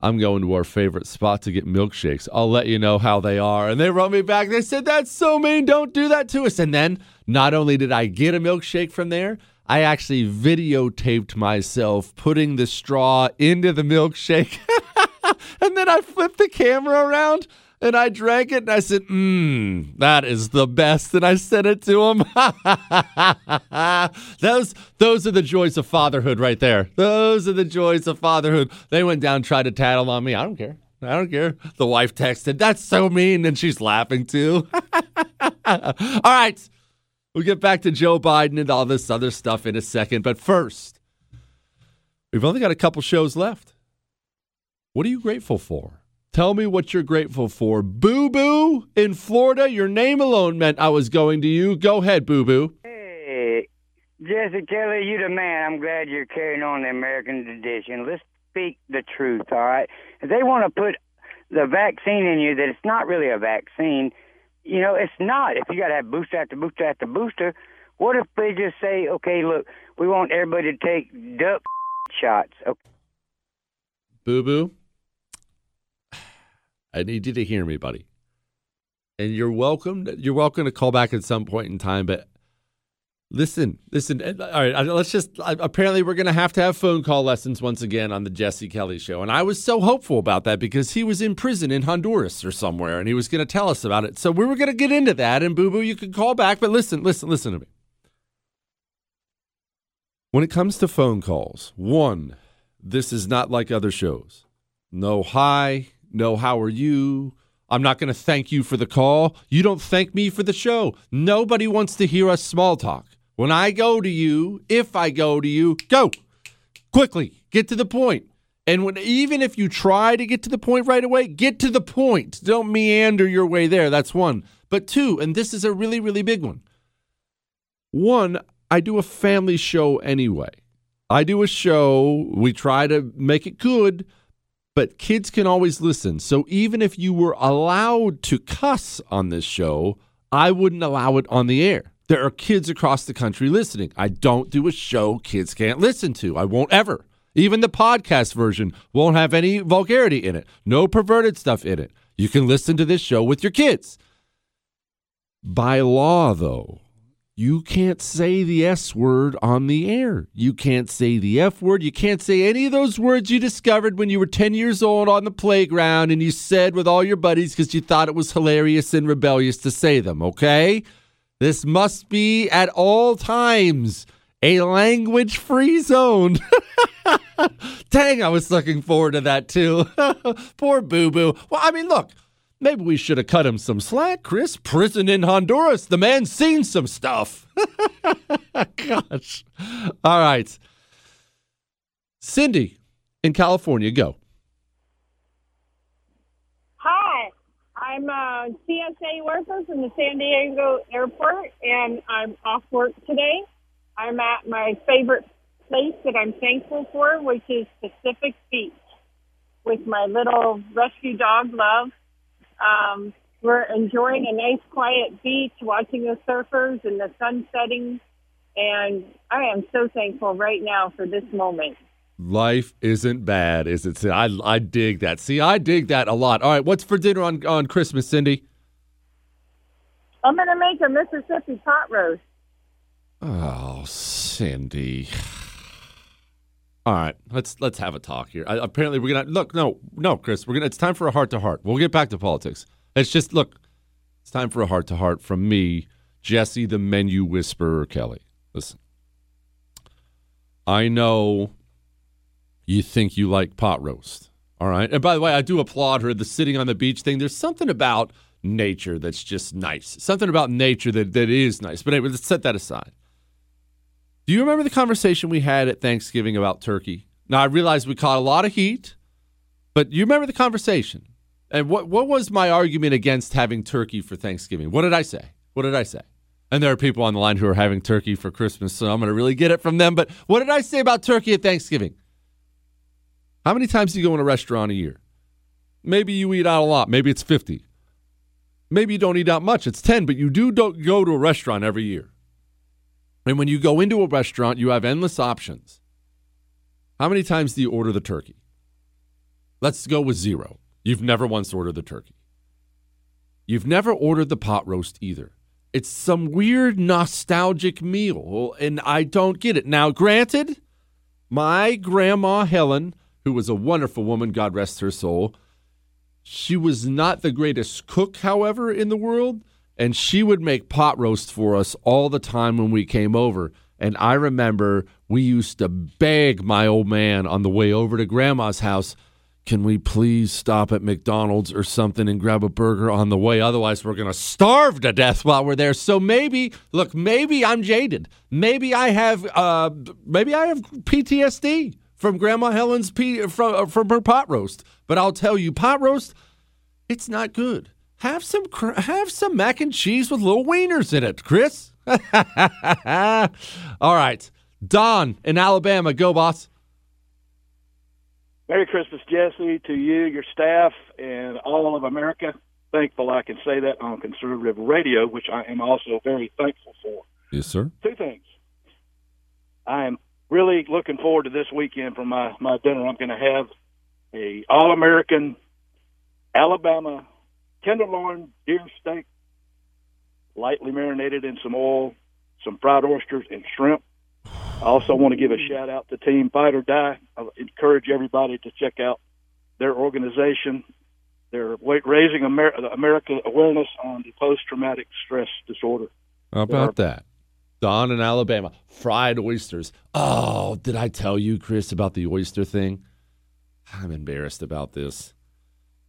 I'm going to our favorite spot to get milkshakes. I'll let you know how they are. And they wrote me back. They said, That's so mean. Don't do that to us. And then not only did I get a milkshake from there, I actually videotaped myself putting the straw into the milkshake. <laughs> <laughs> and then I flipped the camera around and I drank it and I said, Mmm, that is the best. And I sent it to him. <laughs> those, those are the joys of fatherhood right there. Those are the joys of fatherhood. They went down, tried to tattle on me. I don't care. I don't care. The wife texted, That's so mean. And she's laughing too. <laughs> all right. We'll get back to Joe Biden and all this other stuff in a second. But first, we've only got a couple shows left. What are you grateful for? Tell me what you're grateful for. Boo Boo in Florida, your name alone meant I was going to you. Go ahead, Boo Boo. Hey, Jesse Kelly, you the man. I'm glad you're carrying on the American tradition. Let's speak the truth, all right? If they want to put the vaccine in you that it's not really a vaccine, you know, it's not. If you got to have booster after booster after booster, what if they just say, okay, look, we want everybody to take duck <laughs> shots? Okay. Boo Boo, I need you to hear me, buddy. And you're welcome. You're welcome to call back at some point in time, but Listen, listen. All right, let's just. Apparently, we're going to have to have phone call lessons once again on the Jesse Kelly show. And I was so hopeful about that because he was in prison in Honduras or somewhere and he was going to tell us about it. So we were going to get into that. And Boo Boo, you could call back. But listen, listen, listen to me. When it comes to phone calls, one, this is not like other shows. No hi, no how are you, I'm not going to thank you for the call. You don't thank me for the show. Nobody wants to hear us small talk. When I go to you, if I go to you, go quickly, get to the point. And when, even if you try to get to the point right away, get to the point. Don't meander your way there. That's one. But two, and this is a really, really big one. One, I do a family show anyway. I do a show, we try to make it good, but kids can always listen. So even if you were allowed to cuss on this show, I wouldn't allow it on the air. There are kids across the country listening. I don't do a show kids can't listen to. I won't ever. Even the podcast version won't have any vulgarity in it, no perverted stuff in it. You can listen to this show with your kids. By law, though, you can't say the S word on the air. You can't say the F word. You can't say any of those words you discovered when you were 10 years old on the playground and you said with all your buddies because you thought it was hilarious and rebellious to say them, okay? This must be at all times a language free zone. <laughs> Dang, I was looking forward to that too. <laughs> Poor Boo Boo. Well, I mean, look, maybe we should have cut him some slack, Chris. Prison in Honduras. The man's seen some stuff. <laughs> Gosh. All right. Cindy in California, go. Hi, I'm a TSA worker from the San Diego airport, and I'm off work today. I'm at my favorite place that I'm thankful for, which is Pacific Beach, with my little rescue dog, Love. Um, we're enjoying a nice, quiet beach, watching the surfers and the sun setting, and I am so thankful right now for this moment. Life isn't bad, is it? I I dig that. See, I dig that a lot. All right, what's for dinner on on Christmas, Cindy? I'm gonna make a Mississippi pot roast. Oh, Cindy. All right, let's let's have a talk here. I, apparently, we're gonna look. No, no, Chris, we're gonna. It's time for a heart to heart. We'll get back to politics. It's just look. It's time for a heart to heart from me, Jesse, the menu whisperer, Kelly. Listen, I know you think you like pot roast. All right. And by the way, I do applaud her, the sitting on the beach thing. There's something about nature that's just nice. Something about nature that, that is nice. But anyway, let's set that aside. Do you remember the conversation we had at Thanksgiving about turkey? Now, I realize we caught a lot of heat, but you remember the conversation? And what, what was my argument against having turkey for Thanksgiving? What did I say? What did I say? And there are people on the line who are having turkey for Christmas, so I'm going to really get it from them. But what did I say about turkey at Thanksgiving? How many times do you go in a restaurant a year? Maybe you eat out a lot. Maybe it's 50. Maybe you don't eat out much. It's 10, but you do go to a restaurant every year. And when you go into a restaurant, you have endless options. How many times do you order the turkey? Let's go with zero. You've never once ordered the turkey. You've never ordered the pot roast either. It's some weird nostalgic meal, and I don't get it. Now, granted, my grandma Helen, who was a wonderful woman, God rest her soul, she was not the greatest cook, however, in the world, and she would make pot roast for us all the time when we came over. And I remember we used to beg my old man on the way over to grandma's house, can we please stop at McDonald's or something and grab a burger on the way? Otherwise, we're going to starve to death while we're there. So maybe, look, maybe I'm jaded. Maybe I have, uh, maybe I have PTSD from Grandma Helen's P- from from her pot roast. But I'll tell you, pot roast, it's not good. Have some cr- have some mac and cheese with little wieners in it, Chris. <laughs> All right, Don in Alabama, go boss. Merry Christmas, Jesse, to you, your staff, and all of America. Thankful I can say that on conservative radio, which I am also very thankful for. Yes, sir. Two things. I am really looking forward to this weekend for my, my dinner. I'm going to have a all American Alabama tenderloin deer steak, lightly marinated in some oil, some fried oysters, and shrimp. I also want to give a shout out to Team Fight or Die. I encourage everybody to check out their organization. They're raising Amer- America awareness on the post traumatic stress disorder. How about that? Don in Alabama, fried oysters. Oh, did I tell you, Chris, about the oyster thing? I'm embarrassed about this.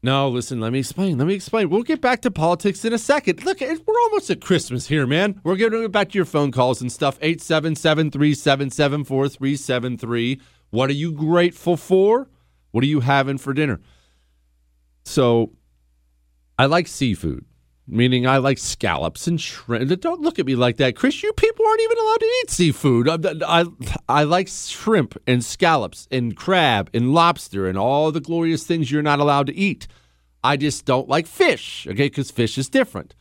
No, listen, let me explain. Let me explain. We'll get back to politics in a second. Look, we're almost at Christmas here, man. We're going to get back to your phone calls and stuff. 877 377 4373. What are you grateful for? What are you having for dinner? So, I like seafood, meaning I like scallops and shrimp. Don't look at me like that, Chris. You people aren't even allowed to eat seafood. I, I, I like shrimp and scallops and crab and lobster and all the glorious things you're not allowed to eat. I just don't like fish, okay, because fish is different.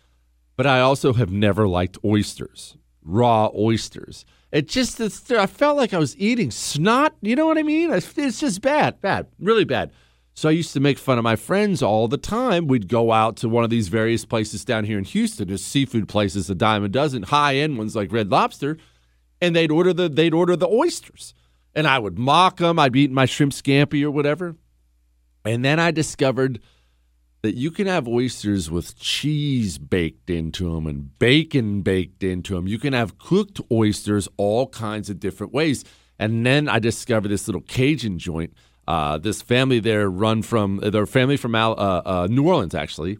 But I also have never liked oysters, raw oysters. It just, I felt like I was eating snot. You know what I mean? It's just bad, bad, really bad. So I used to make fun of my friends all the time. We'd go out to one of these various places down here in Houston. There's seafood places, a dime a dozen, high end ones like Red Lobster, and they'd order the they'd order the oysters, and I would mock them. I'd be eating my shrimp scampi or whatever, and then I discovered that you can have oysters with cheese baked into them and bacon baked into them. You can have cooked oysters all kinds of different ways. And then I discovered this little Cajun joint uh, this family there run from their family from Al, uh, uh, New Orleans actually.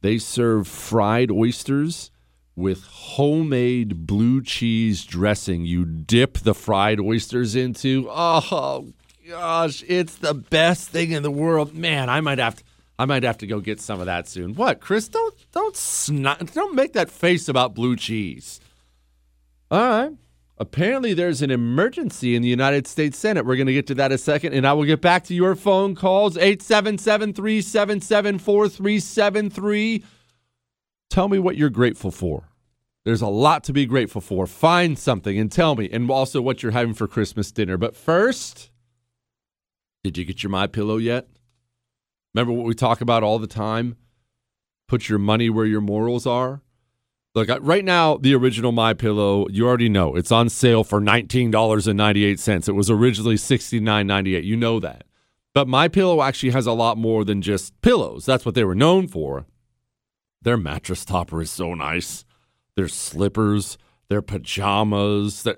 They serve fried oysters with homemade blue cheese dressing. You dip the fried oysters into. Oh gosh, it's the best thing in the world, man. I might have to. I might have to go get some of that soon. What, Chris? Don't don't snot, don't make that face about blue cheese. All right. Apparently, there's an emergency in the United States Senate. We're going to get to that a second, and I will get back to your phone calls 877 377 4373. Tell me what you're grateful for. There's a lot to be grateful for. Find something and tell me, and also what you're having for Christmas dinner. But first, did you get your My Pillow yet? Remember what we talk about all the time? Put your money where your morals are. Look, right now, the original My Pillow, you already know it's on sale for nineteen dollars and ninety eight cents. It was originally sixty nine ninety eight. You know that, but My Pillow actually has a lot more than just pillows. That's what they were known for. Their mattress topper is so nice. Their slippers, their pajamas. Their...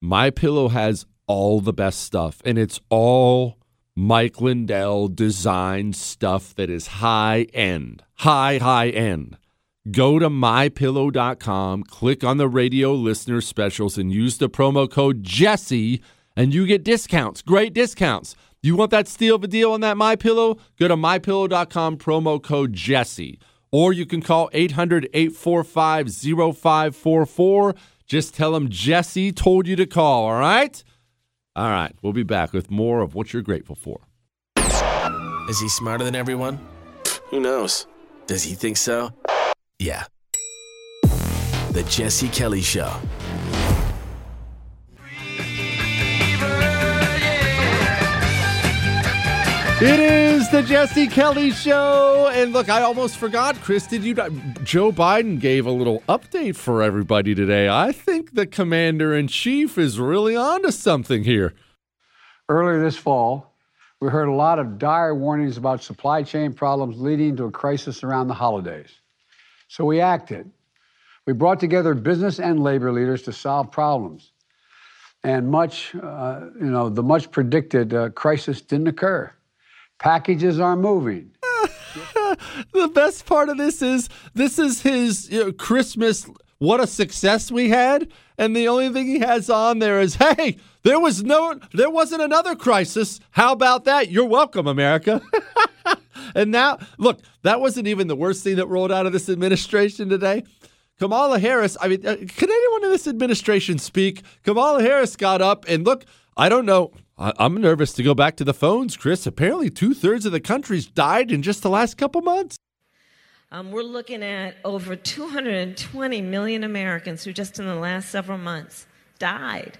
My Pillow has all the best stuff, and it's all Mike Lindell designed stuff that is high end, high high end. Go to mypillow.com, click on the radio listener specials, and use the promo code Jesse, and you get discounts, great discounts. You want that steal of a deal on that My Pillow? Go to mypillow.com, promo code Jesse. Or you can call 800 845 0544. Just tell them Jesse told you to call, all right? All right, we'll be back with more of what you're grateful for. Is he smarter than everyone? Who knows? Does he think so? Yeah. The Jesse Kelly Show. It is the Jesse Kelly Show. And look, I almost forgot, Chris. Did you? Joe Biden gave a little update for everybody today. I think the commander in chief is really onto something here. Earlier this fall, we heard a lot of dire warnings about supply chain problems leading to a crisis around the holidays. So we acted. We brought together business and labor leaders to solve problems. And much, uh, you know, the much predicted uh, crisis didn't occur. Packages are moving. <laughs> the best part of this is this is his you know, Christmas. What a success we had, and the only thing he has on there is, "Hey, there was no, there wasn't another crisis. How about that? You're welcome, America." <laughs> and now, look, that wasn't even the worst thing that rolled out of this administration today. Kamala Harris. I mean, uh, can anyone in this administration speak? Kamala Harris got up and look. I don't know. I'm nervous to go back to the phones, Chris. Apparently, two thirds of the country's died in just the last couple months. Um, we're looking at over 220 million Americans who just in the last several months died.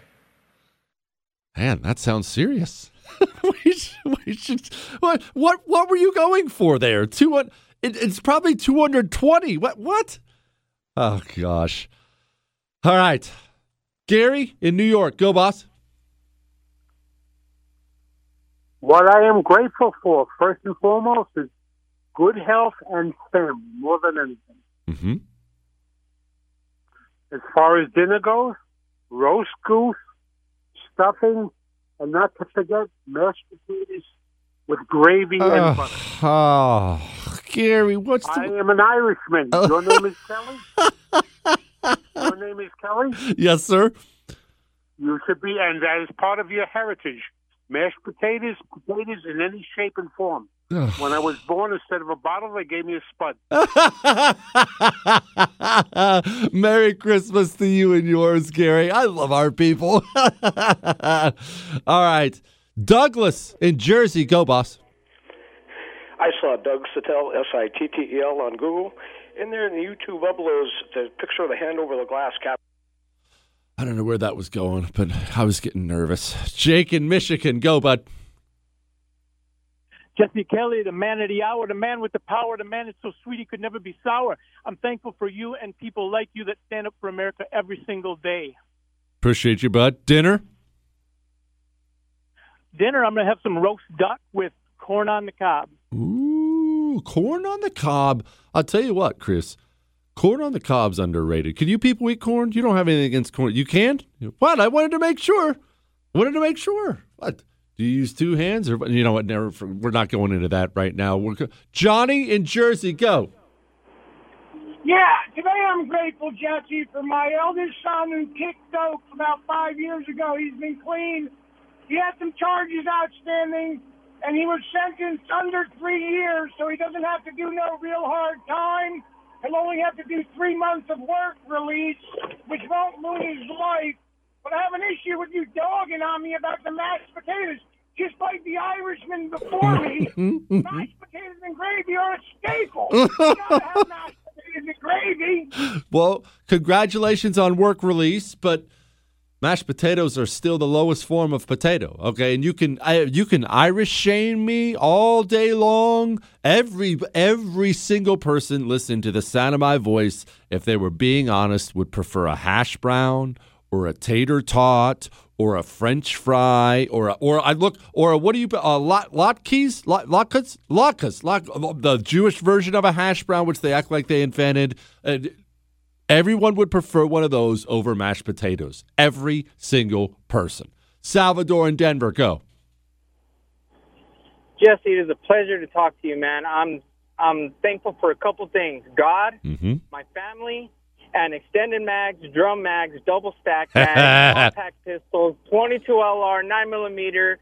Man, that sounds serious. <laughs> we, should, we should, what, what what were you going for there? Two it, it's probably 220. What what? Oh gosh. All right. Gary in New York. Go boss. What I am grateful for, first and foremost, is good health and family, more than anything. Mm-hmm. As far as dinner goes, roast goose, stuffing, and not to forget mashed potatoes with gravy uh, and butter. Oh, Gary, what's the... I am an Irishman. Oh. Your name is Kelly? <laughs> Your name is Kelly? Yes, sir. You should be, and that is part of your heritage mashed potatoes, potatoes in any shape and form. When I was born, instead of a bottle, they gave me a spud. <laughs> Merry Christmas to you and yours, Gary. I love our people. <laughs> All right. Douglas in Jersey. Go, boss. I saw Doug Sittel, S I T T E L, on Google. In there in the YouTube uploads, the picture of the hand over the glass cap. I don't know where that was going, but I was getting nervous. Jake in Michigan, go, bud. Jesse Kelly, the man of the hour, the man with the power, the man that's so sweet he could never be sour. I'm thankful for you and people like you that stand up for America every single day. Appreciate you, bud. Dinner? Dinner, I'm going to have some roast duck with corn on the cob. Ooh, corn on the cob. I'll tell you what, Chris. Corn on the cob's underrated. Can you people eat corn? You don't have anything against corn. You can? What? I wanted to make sure. I Wanted to make sure. What? Do you use two hands or you know what? Never. We're not going into that right now. We're Johnny in Jersey. Go. Yeah, today I'm grateful, Jesse, for my eldest son who kicked dope about five years ago. He's been clean. He had some charges outstanding, and he was sentenced under three years, so he doesn't have to do no real hard time. He'll only have to do three months of work release, which won't ruin his life. But I have an issue with you dogging on me about the mashed potatoes. Just like the Irishman before me, <laughs> mashed potatoes and gravy are a staple. you gotta have mashed potatoes and gravy. Well, congratulations on work release, but mashed potatoes are still the lowest form of potato okay and you can I, you can irish shame me all day long every every single person listening to the sound of my voice if they were being honest would prefer a hash brown or a tater tot or a french fry or a, or I look or a, what do you uh, lot latkes latkes latkes the Jewish version of a hash brown which they act like they invented uh, Everyone would prefer one of those over mashed potatoes. Every single person. Salvador and Denver, go. Jesse, it is a pleasure to talk to you, man. I'm I'm thankful for a couple things: God, mm-hmm. my family, and extended mags, drum mags, double stack <laughs> mags, compact pistols, 22 LR, 9 millimeter,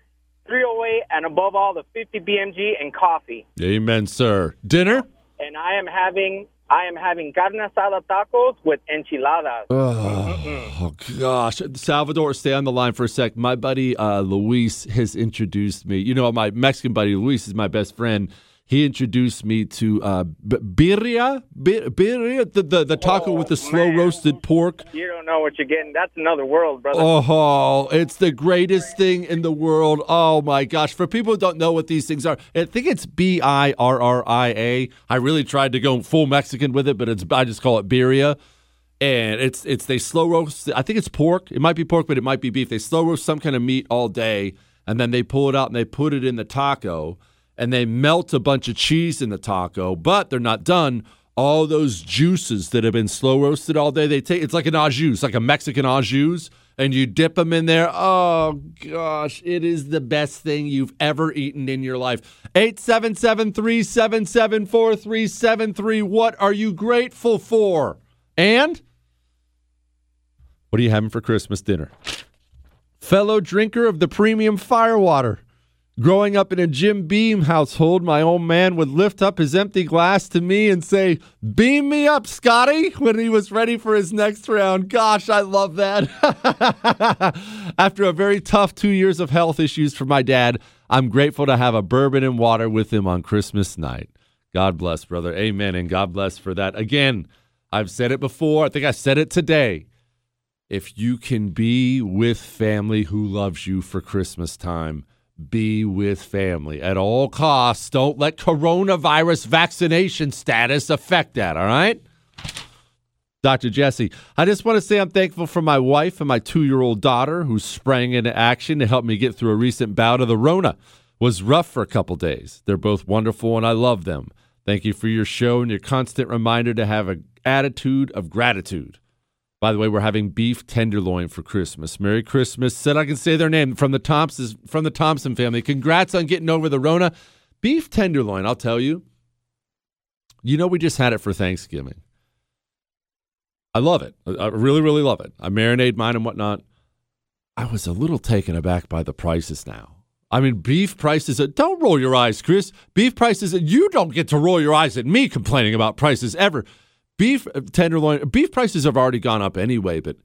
308, and above all, the 50 BMG and coffee. Amen, sir. Dinner? And I am having I am having carne asada tacos with enchiladas. Oh, oh, gosh. Salvador, stay on the line for a sec. My buddy uh, Luis has introduced me. You know, my Mexican buddy Luis is my best friend. He introduced me to uh, b- birria, bir- birria, the, the, the taco with the slow roasted pork. You don't know what you're getting. That's another world, brother. Oh, it's the greatest thing in the world. Oh my gosh. For people who don't know what these things are, I think it's B I R R I A. I really tried to go full Mexican with it, but it's I just call it birria. And it's it's they slow roast I think it's pork. It might be pork, but it might be beef. They slow roast some kind of meat all day and then they pull it out and they put it in the taco and they melt a bunch of cheese in the taco, but they're not done. All those juices that have been slow roasted all day, they take it's like an au jus, like a Mexican au jus, and you dip them in there. Oh gosh, it is the best thing you've ever eaten in your life. 877 377 4373. What are you grateful for? And what are you having for Christmas dinner? Fellow drinker of the premium firewater. Growing up in a Jim Beam household, my old man would lift up his empty glass to me and say, Beam me up, Scotty, <laughs> when he was ready for his next round. Gosh, I love that. <laughs> After a very tough two years of health issues for my dad, I'm grateful to have a bourbon and water with him on Christmas night. God bless, brother. Amen. And God bless for that. Again, I've said it before. I think I said it today. If you can be with family who loves you for Christmas time, be with family at all costs. Don't let coronavirus vaccination status affect that, all right? Dr. Jesse, I just want to say I'm thankful for my wife and my two year old daughter who sprang into action to help me get through a recent bout of the Rona. Was rough for a couple days. They're both wonderful and I love them. Thank you for your show and your constant reminder to have an attitude of gratitude. By the way, we're having beef tenderloin for Christmas. Merry Christmas. Said I can say their name from the Thompsons from the Thompson family. Congrats on getting over the Rona. Beef tenderloin, I'll tell you. You know, we just had it for Thanksgiving. I love it. I really, really love it. I marinate mine and whatnot. I was a little taken aback by the prices now. I mean, beef prices. Don't roll your eyes, Chris. Beef prices. You don't get to roll your eyes at me complaining about prices ever beef uh, tenderloin beef prices have already gone up anyway but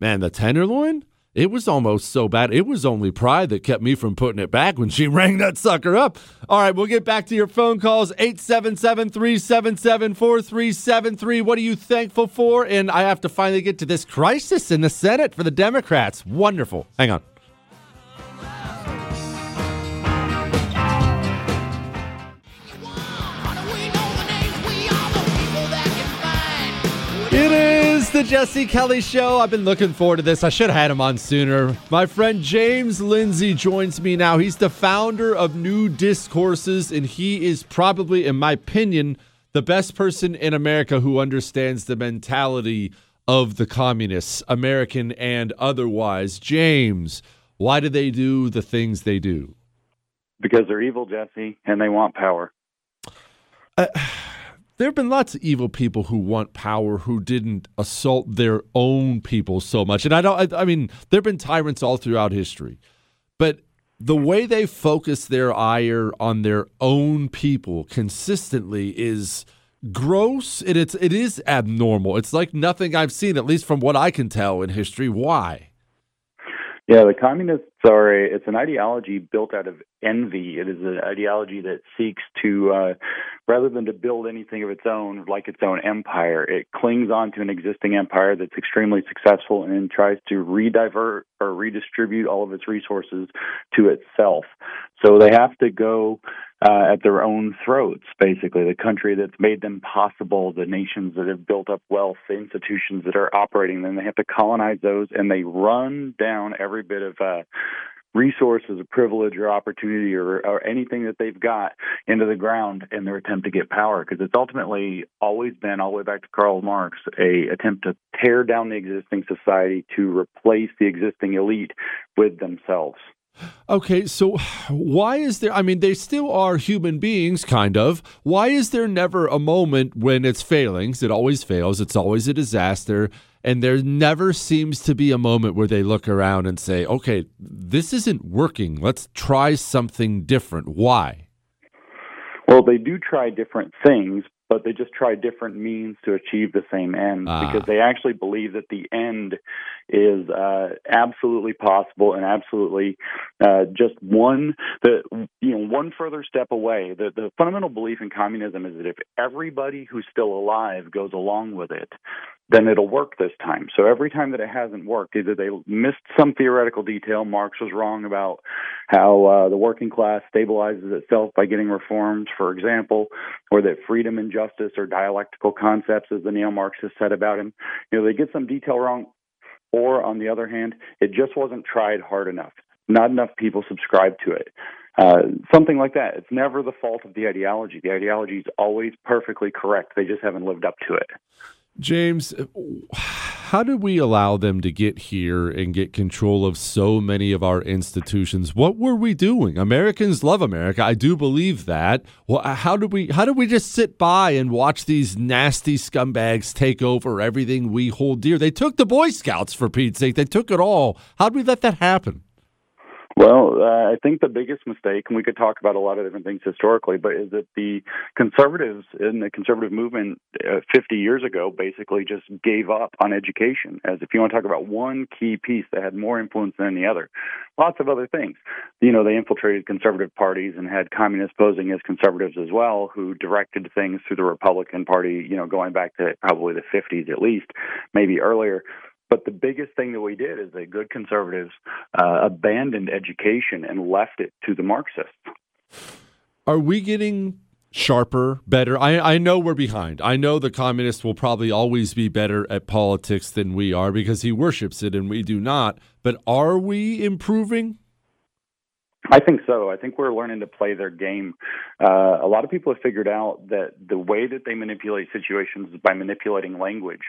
man the tenderloin? It was almost so bad. It was only pride that kept me from putting it back when she <laughs> rang that sucker up. All right we'll get back to your phone calls. 877-377-4373 what are you thankful for? And i have to finally get to this crisis in the senate for the democrats. Wonderful. Hang on the Jesse Kelly Show. I've been looking forward to this. I should have had him on sooner. My friend James Lindsay joins me now. He's the founder of New Discourses, and he is probably, in my opinion, the best person in America who understands the mentality of the communists, American and otherwise. James, why do they do the things they do? Because they're evil, Jesse, and they want power. Uh, there have been lots of evil people who want power who didn't assault their own people so much. And I don't, I, I mean, there have been tyrants all throughout history. But the way they focus their ire on their own people consistently is gross and it's it is abnormal. It's like nothing I've seen, at least from what I can tell in history. Why? Yeah, the communists are a, it's an ideology built out of envy. It is an ideology that seeks to, uh, rather than to build anything of its own, like its own empire, it clings on to an existing empire that's extremely successful and tries to redivert or redistribute all of its resources to itself. So they have to go uh, at their own throats, basically. The country that's made them possible, the nations that have built up wealth, the institutions that are operating them, they have to colonize those and they run down every bit of uh, resources or privilege or opportunity or, or anything that they've got into the ground in their attempt to get power because it's ultimately always been all the way back to Karl Marx a attempt to tear down the existing society to replace the existing elite with themselves. Okay, so why is there? I mean, they still are human beings, kind of. Why is there never a moment when it's failings? It always fails. It's always a disaster. And there never seems to be a moment where they look around and say, okay, this isn't working. Let's try something different. Why? Well, they do try different things, but they just try different means to achieve the same end Ah. because they actually believe that the end is uh, absolutely possible and absolutely uh, just one the you know one further step away. The the fundamental belief in communism is that if everybody who's still alive goes along with it, then it'll work this time. So every time that it hasn't worked, either they missed some theoretical detail, Marx was wrong about how uh, the working class stabilizes itself by getting reforms, for example, or that freedom and justice are dialectical concepts, as the neo-Marxists said about him. You know, they get some detail wrong, or on the other hand, it just wasn't tried hard enough. Not enough people subscribe to it. Uh, something like that. It's never the fault of the ideology. The ideology is always perfectly correct. They just haven't lived up to it. James, how did we allow them to get here and get control of so many of our institutions? What were we doing? Americans love America. I do believe that. Well, how did we how did we just sit by and watch these nasty scumbags take over everything we hold dear? They took the Boy Scouts for Pete's sake. They took it all. How did we let that happen? Well, uh, I think the biggest mistake, and we could talk about a lot of different things historically, but is that the conservatives in the conservative movement uh, 50 years ago basically just gave up on education. As if you want to talk about one key piece that had more influence than any other, lots of other things. You know, they infiltrated conservative parties and had communists posing as conservatives as well, who directed things through the Republican Party. You know, going back to probably the 50s at least, maybe earlier. But the biggest thing that we did is that good conservatives uh, abandoned education and left it to the Marxists. Are we getting sharper, better? I, I know we're behind. I know the communist will probably always be better at politics than we are because he worships it and we do not. But are we improving? I think so. I think we're learning to play their game. Uh, a lot of people have figured out that the way that they manipulate situations is by manipulating language.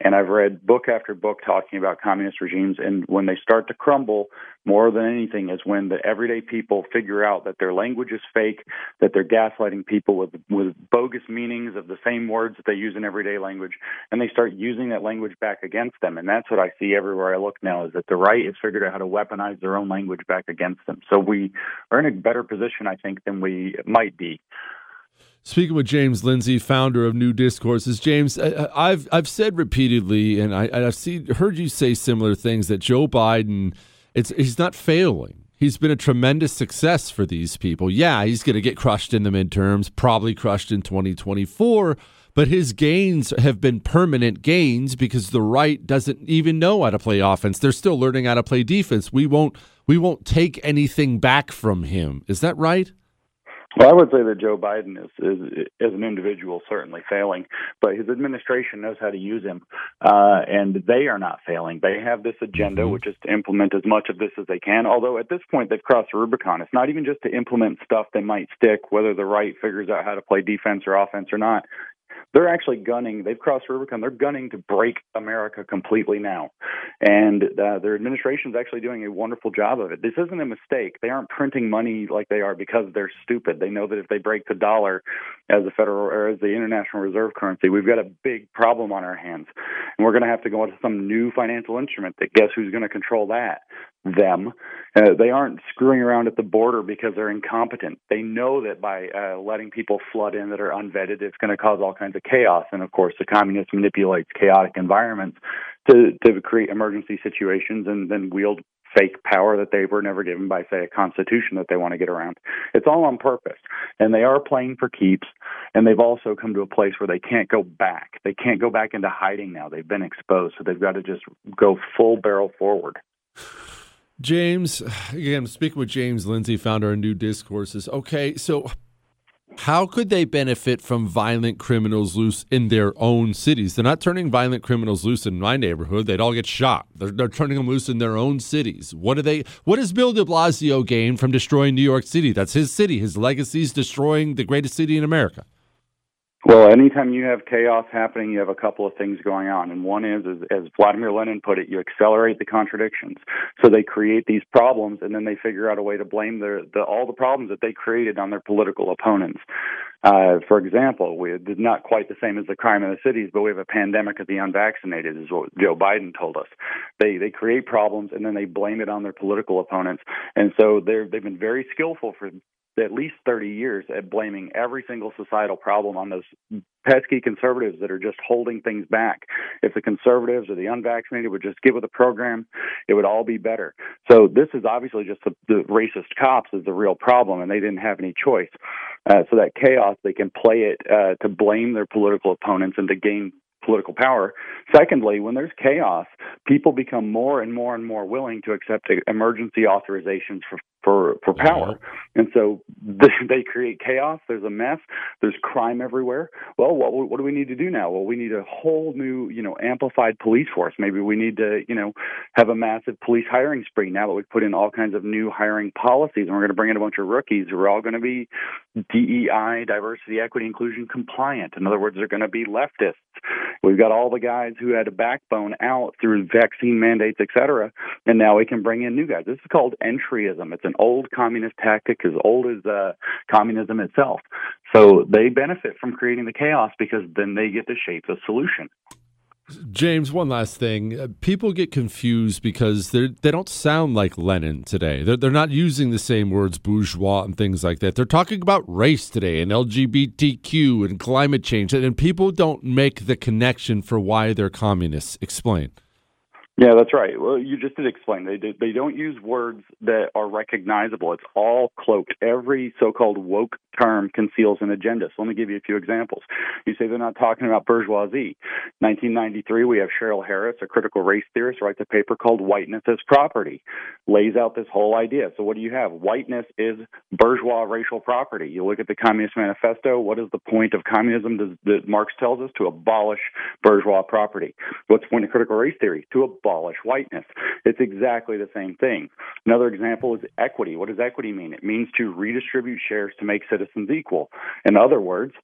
And I've read book after book talking about communist regimes. And when they start to crumble, more than anything, is when the everyday people figure out that their language is fake, that they're gaslighting people with with bogus meanings of the same words that they use in everyday language, and they start using that language back against them. And that's what I see everywhere I look now: is that the right has figured out how to weaponize their own language back against them. So we are in a better position, I think, than we might be. Speaking with James Lindsay, founder of New Discourses, James, I've I've said repeatedly, and I, I've seen heard you say similar things that Joe Biden, it's he's not failing. He's been a tremendous success for these people. Yeah, he's going to get crushed in the midterms, probably crushed in 2024, but his gains have been permanent gains because the right doesn't even know how to play offense. They're still learning how to play defense. We won't we won't take anything back from him. Is that right? Well, I would say that Joe Biden is, is, as an individual, certainly failing, but his administration knows how to use him, uh, and they are not failing. They have this agenda, which is to implement as much of this as they can. Although at this point they've crossed the Rubicon. It's not even just to implement stuff that might stick, whether the right figures out how to play defense or offense or not. They're actually gunning. They've crossed Rubicon. They're gunning to break America completely now, and uh, their administration is actually doing a wonderful job of it. This isn't a mistake. They aren't printing money like they are because they're stupid. They know that if they break the dollar as the federal or as the international reserve currency, we've got a big problem on our hands, and we're going to have to go into some new financial instrument. That guess who's going to control that? Them. Uh, they aren't screwing around at the border because they're incompetent. They know that by uh, letting people flood in that are unvetted, it's going to cause all kinds of chaos. And of course, the communists manipulate chaotic environments to to create emergency situations and then wield fake power that they were never given by, say, a constitution that they want to get around. It's all on purpose. And they are playing for keeps. And they've also come to a place where they can't go back. They can't go back into hiding now. They've been exposed. So they've got to just go full barrel forward. James, again, speaking with James Lindsay, founder of New Discourses. Okay, so how could they benefit from violent criminals loose in their own cities? They're not turning violent criminals loose in my neighborhood. They'd all get shot. They're, they're turning them loose in their own cities. What do they? What does Bill De Blasio gain from destroying New York City? That's his city. His legacy is destroying the greatest city in America. Well, anytime you have chaos happening, you have a couple of things going on. And one is, is, as Vladimir Lenin put it, you accelerate the contradictions. So they create these problems and then they figure out a way to blame their, the, all the problems that they created on their political opponents. Uh, for example, we, it's not quite the same as the crime in the cities, but we have a pandemic of the unvaccinated, is what Joe Biden told us. They they create problems and then they blame it on their political opponents, and so they're they've been very skillful for at least 30 years at blaming every single societal problem on those pesky conservatives that are just holding things back. If the conservatives or the unvaccinated would just get with the program, it would all be better. So this is obviously just the, the racist cops is the real problem, and they didn't have any choice. Uh, so that chaos, they can play it uh, to blame their political opponents and to gain political power. Secondly, when there's chaos, people become more and more and more willing to accept emergency authorizations for for for power, and so <laughs> they create chaos. There's a mess. There's crime everywhere. Well, what what do we need to do now? Well, we need a whole new, you know, amplified police force. Maybe we need to, you know, have a massive police hiring spree now that we've put in all kinds of new hiring policies, and we're going to bring in a bunch of rookies who are all going to be DEI, diversity, equity, inclusion compliant. In other words, they're going to be leftists. We've got all the guys who had a backbone out through vaccine mandates, et cetera, and now we can bring in new guys. This is called entryism. It's an old communist tactic, as old as uh, communism itself. So they benefit from creating the chaos because then they get to shape the solution. James, one last thing. Uh, people get confused because they they don't sound like Lenin today. They're, they're not using the same words, bourgeois and things like that. They're talking about race today and LGBTQ and climate change, and people don't make the connection for why they're communists. Explain. Yeah, that's right. Well, you just did explain. They they don't use words that are recognizable. It's all cloaked. Every so-called woke term conceals an agenda. So let me give you a few examples. You say they're not talking about bourgeoisie. 1993, we have Cheryl Harris, a critical race theorist, writes a paper called "Whiteness as Property," lays out this whole idea. So what do you have? Whiteness is bourgeois racial property. You look at the Communist Manifesto. What is the point of communism? That Marx tells us to abolish bourgeois property. What's the point of critical race theory? To abolish whiteness. It's exactly the same thing. Another example is equity. What does equity mean? It means to redistribute shares to make citizens equal. In other words,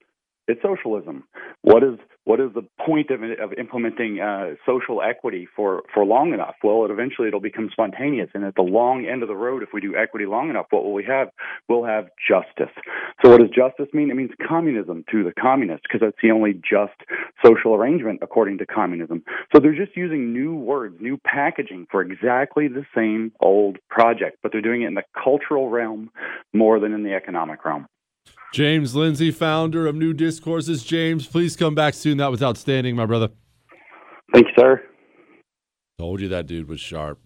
it's socialism. What is what is the point of, of implementing uh, social equity for, for long enough? Well, it eventually it'll become spontaneous, and at the long end of the road, if we do equity long enough, what will we have? We'll have justice. So, what does justice mean? It means communism to the communists, because that's the only just social arrangement according to communism. So they're just using new words, new packaging for exactly the same old project, but they're doing it in the cultural realm more than in the economic realm. James Lindsay, founder of New Discourses. James, please come back soon. That was outstanding, my brother. Thank you, sir. Told you that dude was sharp.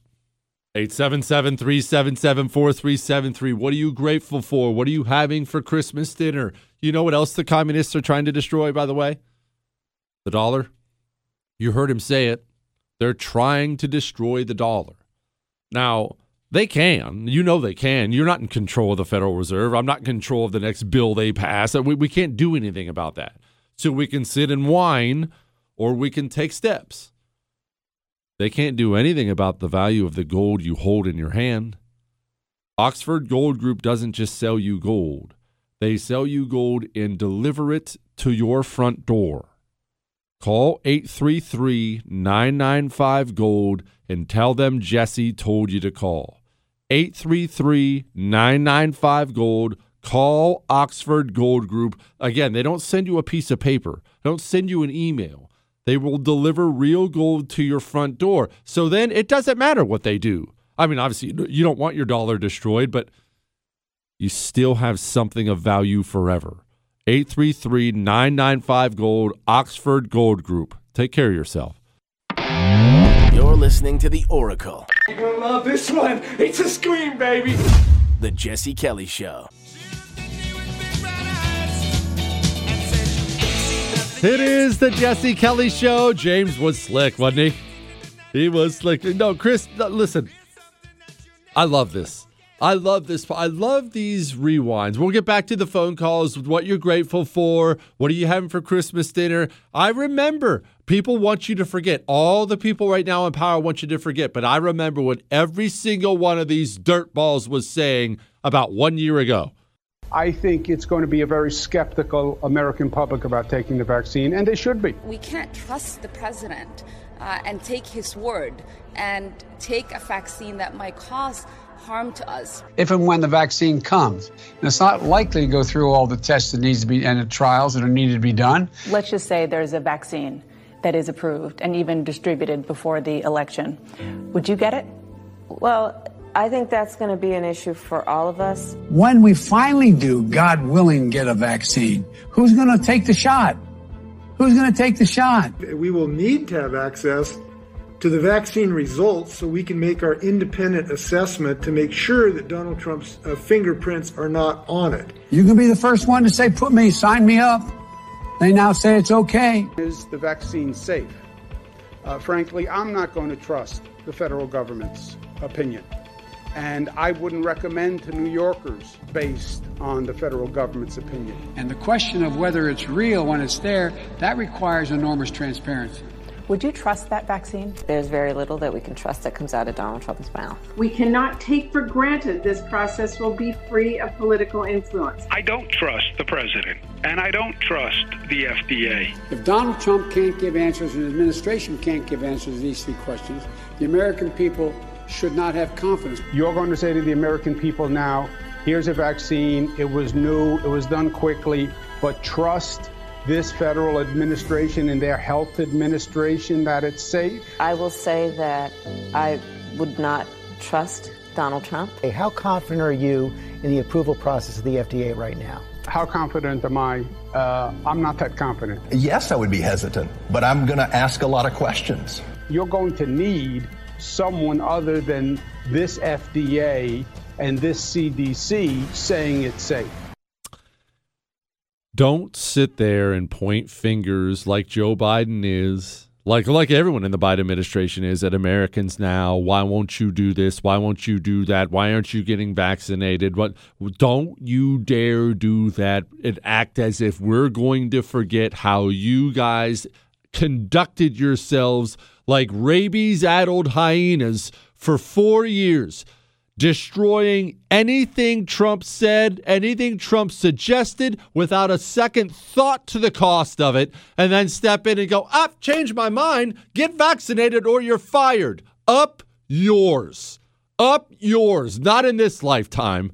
877 377 4373. What are you grateful for? What are you having for Christmas dinner? You know what else the communists are trying to destroy, by the way? The dollar. You heard him say it. They're trying to destroy the dollar. Now, they can. You know they can. You're not in control of the Federal Reserve. I'm not in control of the next bill they pass. We, we can't do anything about that. So we can sit and whine or we can take steps. They can't do anything about the value of the gold you hold in your hand. Oxford Gold Group doesn't just sell you gold, they sell you gold and deliver it to your front door. Call 833 995 Gold and tell them Jesse told you to call. 833 995 Gold. Call Oxford Gold Group. Again, they don't send you a piece of paper, they don't send you an email. They will deliver real gold to your front door. So then it doesn't matter what they do. I mean, obviously, you don't want your dollar destroyed, but you still have something of value forever. 833 995 Gold, Oxford Gold Group. Take care of yourself. You're listening to The Oracle. You're gonna love this one. It's a scream, baby. The Jesse Kelly Show. It is the Jesse Kelly Show. James was slick, wasn't he? He was slick. No, Chris, listen. I love this. I love this. I love these rewinds. We'll get back to the phone calls with what you're grateful for. What are you having for Christmas dinner? I remember people want you to forget. All the people right now in power want you to forget. But I remember what every single one of these dirtballs was saying about one year ago. I think it's going to be a very skeptical American public about taking the vaccine, and they should be. We can't trust the president uh, and take his word and take a vaccine that might cause harm to us. If and when the vaccine comes, and it's not likely to go through all the tests that needs to be and the trials that are needed to be done. Let's just say there's a vaccine that is approved and even distributed before the election. Would you get it? Well, I think that's going to be an issue for all of us. When we finally do, God willing, get a vaccine, who's going to take the shot? Who's going to take the shot? We will need to have access to the vaccine results so we can make our independent assessment to make sure that Donald Trump's uh, fingerprints are not on it. You can be the first one to say, put me, sign me up. They now say it's okay. Is the vaccine safe? Uh, frankly, I'm not going to trust the federal government's opinion. And I wouldn't recommend to New Yorkers based on the federal government's opinion. And the question of whether it's real when it's there, that requires enormous transparency. Would you trust that vaccine? There's very little that we can trust that comes out of Donald Trump's mouth. We cannot take for granted this process will be free of political influence. I don't trust the president, and I don't trust the FDA. If Donald Trump can't give answers and the administration can't give answers to these three questions, the American people should not have confidence. You're going to say to the American people now, here's a vaccine, it was new, it was done quickly, but trust this federal administration and their health administration that it's safe? I will say that I would not trust Donald Trump. Hey, how confident are you in the approval process of the FDA right now? How confident am I? Uh, I'm not that confident. Yes, I would be hesitant, but I'm going to ask a lot of questions. You're going to need someone other than this FDA and this CDC saying it's safe. Don't sit there and point fingers like Joe Biden is, like like everyone in the Biden administration is at Americans now. Why won't you do this? Why won't you do that? Why aren't you getting vaccinated? What don't you dare do that and act as if we're going to forget how you guys conducted yourselves like rabies addled hyenas for 4 years destroying anything Trump said, anything Trump suggested without a second thought to the cost of it, and then step in and go, up, change my mind, get vaccinated or you're fired. Up yours. Up yours. Not in this lifetime.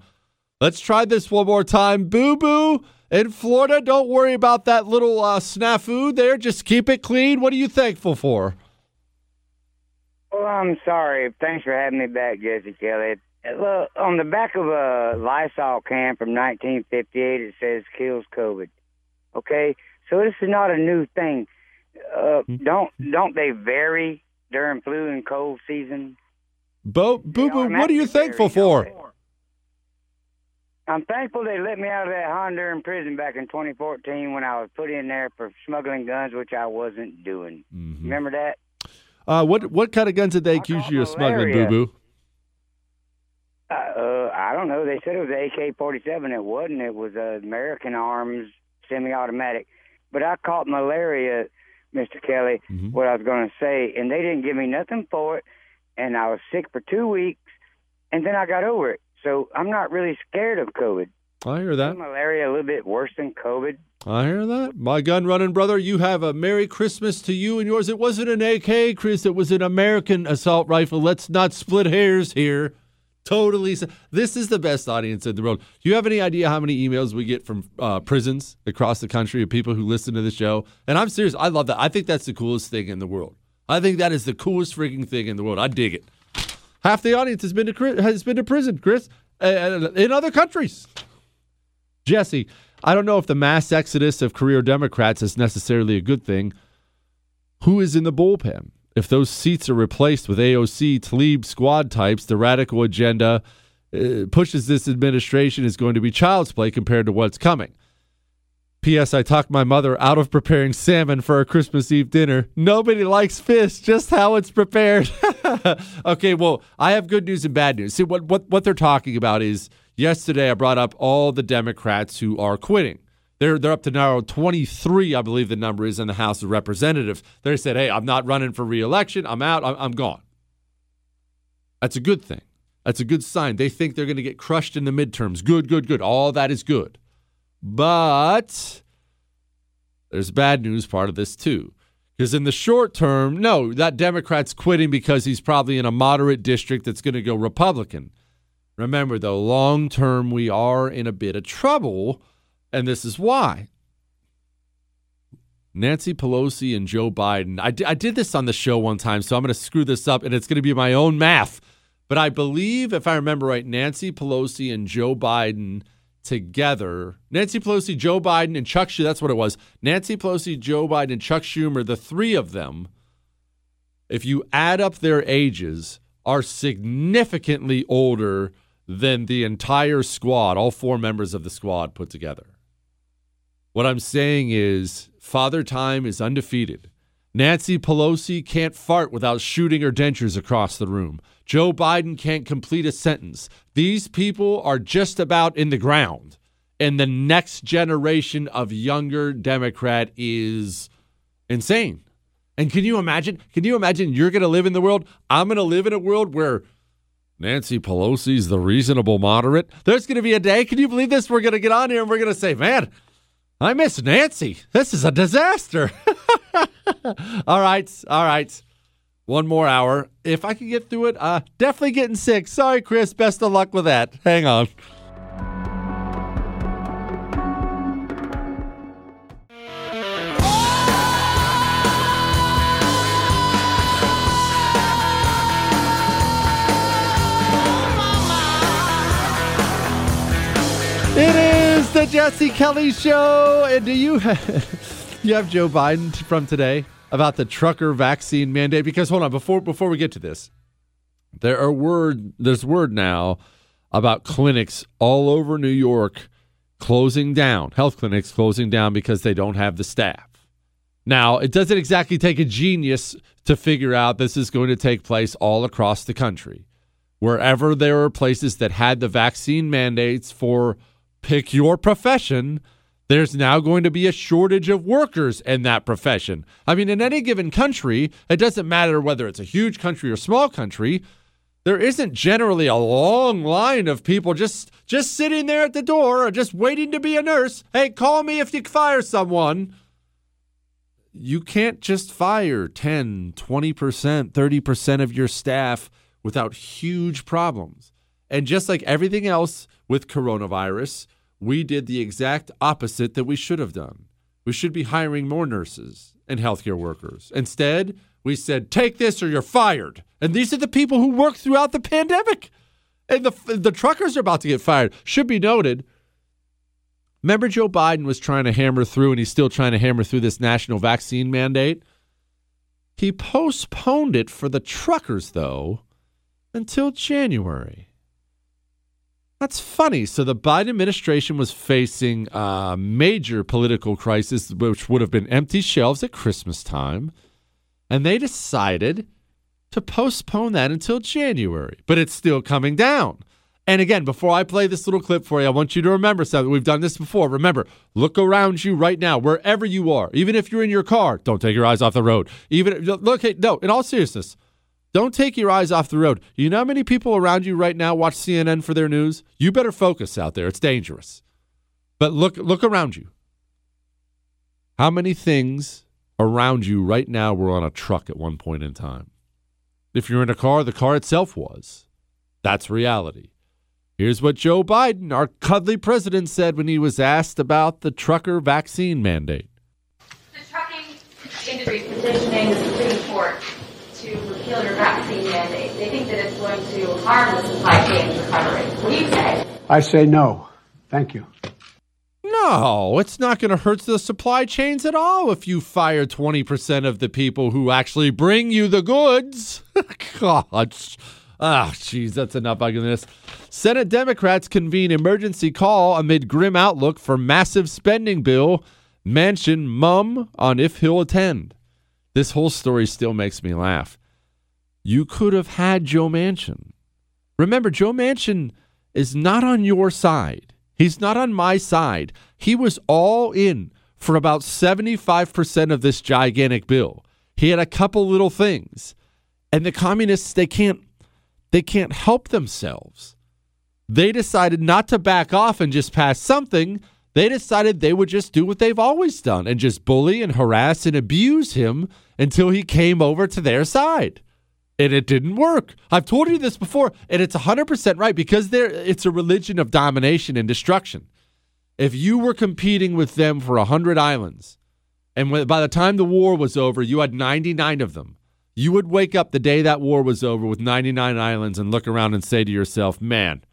Let's try this one more time. Boo boo. In Florida, don't worry about that little uh, snafu there. Just keep it clean. What are you thankful for? Well, I'm sorry. Thanks for having me back, Jesse Kelly. Look, on the back of a Lysol can from 1958, it says kills COVID. Okay, so this is not a new thing. Uh, don't don't they vary during flu and cold season? Bo, boo boo, what are you thankful for? I'm thankful they let me out of that Honduran prison back in 2014 when I was put in there for smuggling guns, which I wasn't doing. Mm-hmm. Remember that? Uh, what what kind of guns did they accuse you of smuggling, Boo Boo? Uh, I don't know. They said it was an AK-47. It wasn't. It was uh, American Arms semi-automatic. But I caught malaria, Mr. Kelly. Mm-hmm. What I was going to say, and they didn't give me nothing for it, and I was sick for two weeks, and then I got over it. So I'm not really scared of COVID. I hear that. Malaria a little bit worse than COVID. I hear that. My gun running brother, you have a Merry Christmas to you and yours. It wasn't an AK, Chris. It was an American assault rifle. Let's not split hairs here. Totally. This is the best audience in the world. Do you have any idea how many emails we get from uh, prisons across the country of people who listen to the show? And I'm serious. I love that. I think that's the coolest thing in the world. I think that is the coolest freaking thing in the world. I dig it. Half the audience has been to has been to prison, Chris, in other countries. Jesse, I don't know if the mass exodus of career Democrats is necessarily a good thing. Who is in the bullpen? If those seats are replaced with AOC, Tlaib squad types, the radical agenda uh, pushes this administration is going to be child's play compared to what's coming. P.S. I talked my mother out of preparing salmon for our Christmas Eve dinner. Nobody likes fish, just how it's prepared. <laughs> okay, well, I have good news and bad news. See, what, what, what they're talking about is yesterday I brought up all the Democrats who are quitting. They're, they're up to now 23, I believe the number is, in the House of Representatives. They said, hey, I'm not running for reelection. I'm out. I'm, I'm gone. That's a good thing. That's a good sign. They think they're going to get crushed in the midterms. Good, good, good. All that is good. But there's bad news part of this too. Because in the short term, no, that Democrat's quitting because he's probably in a moderate district that's going to go Republican. Remember, though, long term, we are in a bit of trouble, and this is why. Nancy Pelosi and Joe Biden. I, d- I did this on the show one time, so I'm going to screw this up, and it's going to be my own math. But I believe, if I remember right, Nancy Pelosi and Joe Biden together, Nancy Pelosi, Joe Biden, and Chuck Schumer, that's what it was. Nancy Pelosi, Joe Biden, and Chuck Schumer, the three of them, if you add up their ages, are significantly older than the entire squad, all four members of the squad put together. What I'm saying is, Father Time is undefeated. Nancy Pelosi can't fart without shooting her dentures across the room. Joe Biden can't complete a sentence. These people are just about in the ground. And the next generation of younger Democrat is insane. And can you imagine? Can you imagine you're going to live in the world? I'm going to live in a world where Nancy Pelosi's the reasonable moderate. There's going to be a day. Can you believe this? We're going to get on here and we're going to say, man, I miss Nancy. This is a disaster. <laughs> all right. All right. One more hour. If I can get through it, uh, definitely getting sick. Sorry, Chris. Best of luck with that. Hang on. It is the Jesse Kelly Show. And do you have, <laughs> you have Joe Biden from today about the trucker vaccine mandate? Because hold on, before before we get to this, there are word there's word now about clinics all over New York closing down, health clinics closing down because they don't have the staff. Now, it doesn't exactly take a genius to figure out this is going to take place all across the country. Wherever there are places that had the vaccine mandates for pick your profession, there's now going to be a shortage of workers in that profession. I mean, in any given country, it doesn't matter whether it's a huge country or small country, there isn't generally a long line of people just just sitting there at the door or just waiting to be a nurse. Hey, call me if you fire someone. You can't just fire 10, 20%, 30% of your staff without huge problems. And just like everything else with coronavirus, we did the exact opposite that we should have done. We should be hiring more nurses and healthcare workers. Instead, we said, take this or you're fired. And these are the people who worked throughout the pandemic. And the, the truckers are about to get fired. Should be noted. Remember, Joe Biden was trying to hammer through, and he's still trying to hammer through this national vaccine mandate? He postponed it for the truckers, though, until January. That's funny. So the Biden administration was facing a major political crisis, which would have been empty shelves at Christmas time. And they decided to postpone that until January, but it's still coming down. And again, before I play this little clip for you, I want you to remember something. We've done this before. Remember, look around you right now, wherever you are. Even if you're in your car, don't take your eyes off the road. Even look, no, in all seriousness, don't take your eyes off the road. You know how many people around you right now watch CNN for their news? You better focus out there. It's dangerous. But look look around you. How many things around you right now were on a truck at one point in time? If you're in a car, the car itself was. That's reality. Here's what Joe Biden, our cuddly president, said when he was asked about the trucker vaccine mandate. The trucking industry is petitioning the Supreme Court repeal your vaccine mandate. They think that it's going to harm the supply chain recovery. What do you say? I say no. Thank you. No, it's not going to hurt the supply chains at all if you fire 20% of the people who actually bring you the goods. <laughs> God. Ah, oh, jeez, that's enough on this. Senate Democrats convene emergency call amid grim outlook for massive spending bill. Manchin mum on if he'll attend. This whole story still makes me laugh. You could have had Joe Manchin. Remember, Joe Manchin is not on your side. He's not on my side. He was all in for about 75% of this gigantic bill. He had a couple little things. And the communists, they can't they can't help themselves. They decided not to back off and just pass something. They decided they would just do what they've always done and just bully and harass and abuse him until he came over to their side. And it didn't work. I've told you this before, and it's 100% right because there it's a religion of domination and destruction. If you were competing with them for 100 islands, and by the time the war was over, you had 99 of them, You would wake up the day that war was over with 99 islands and look around and say to yourself, man,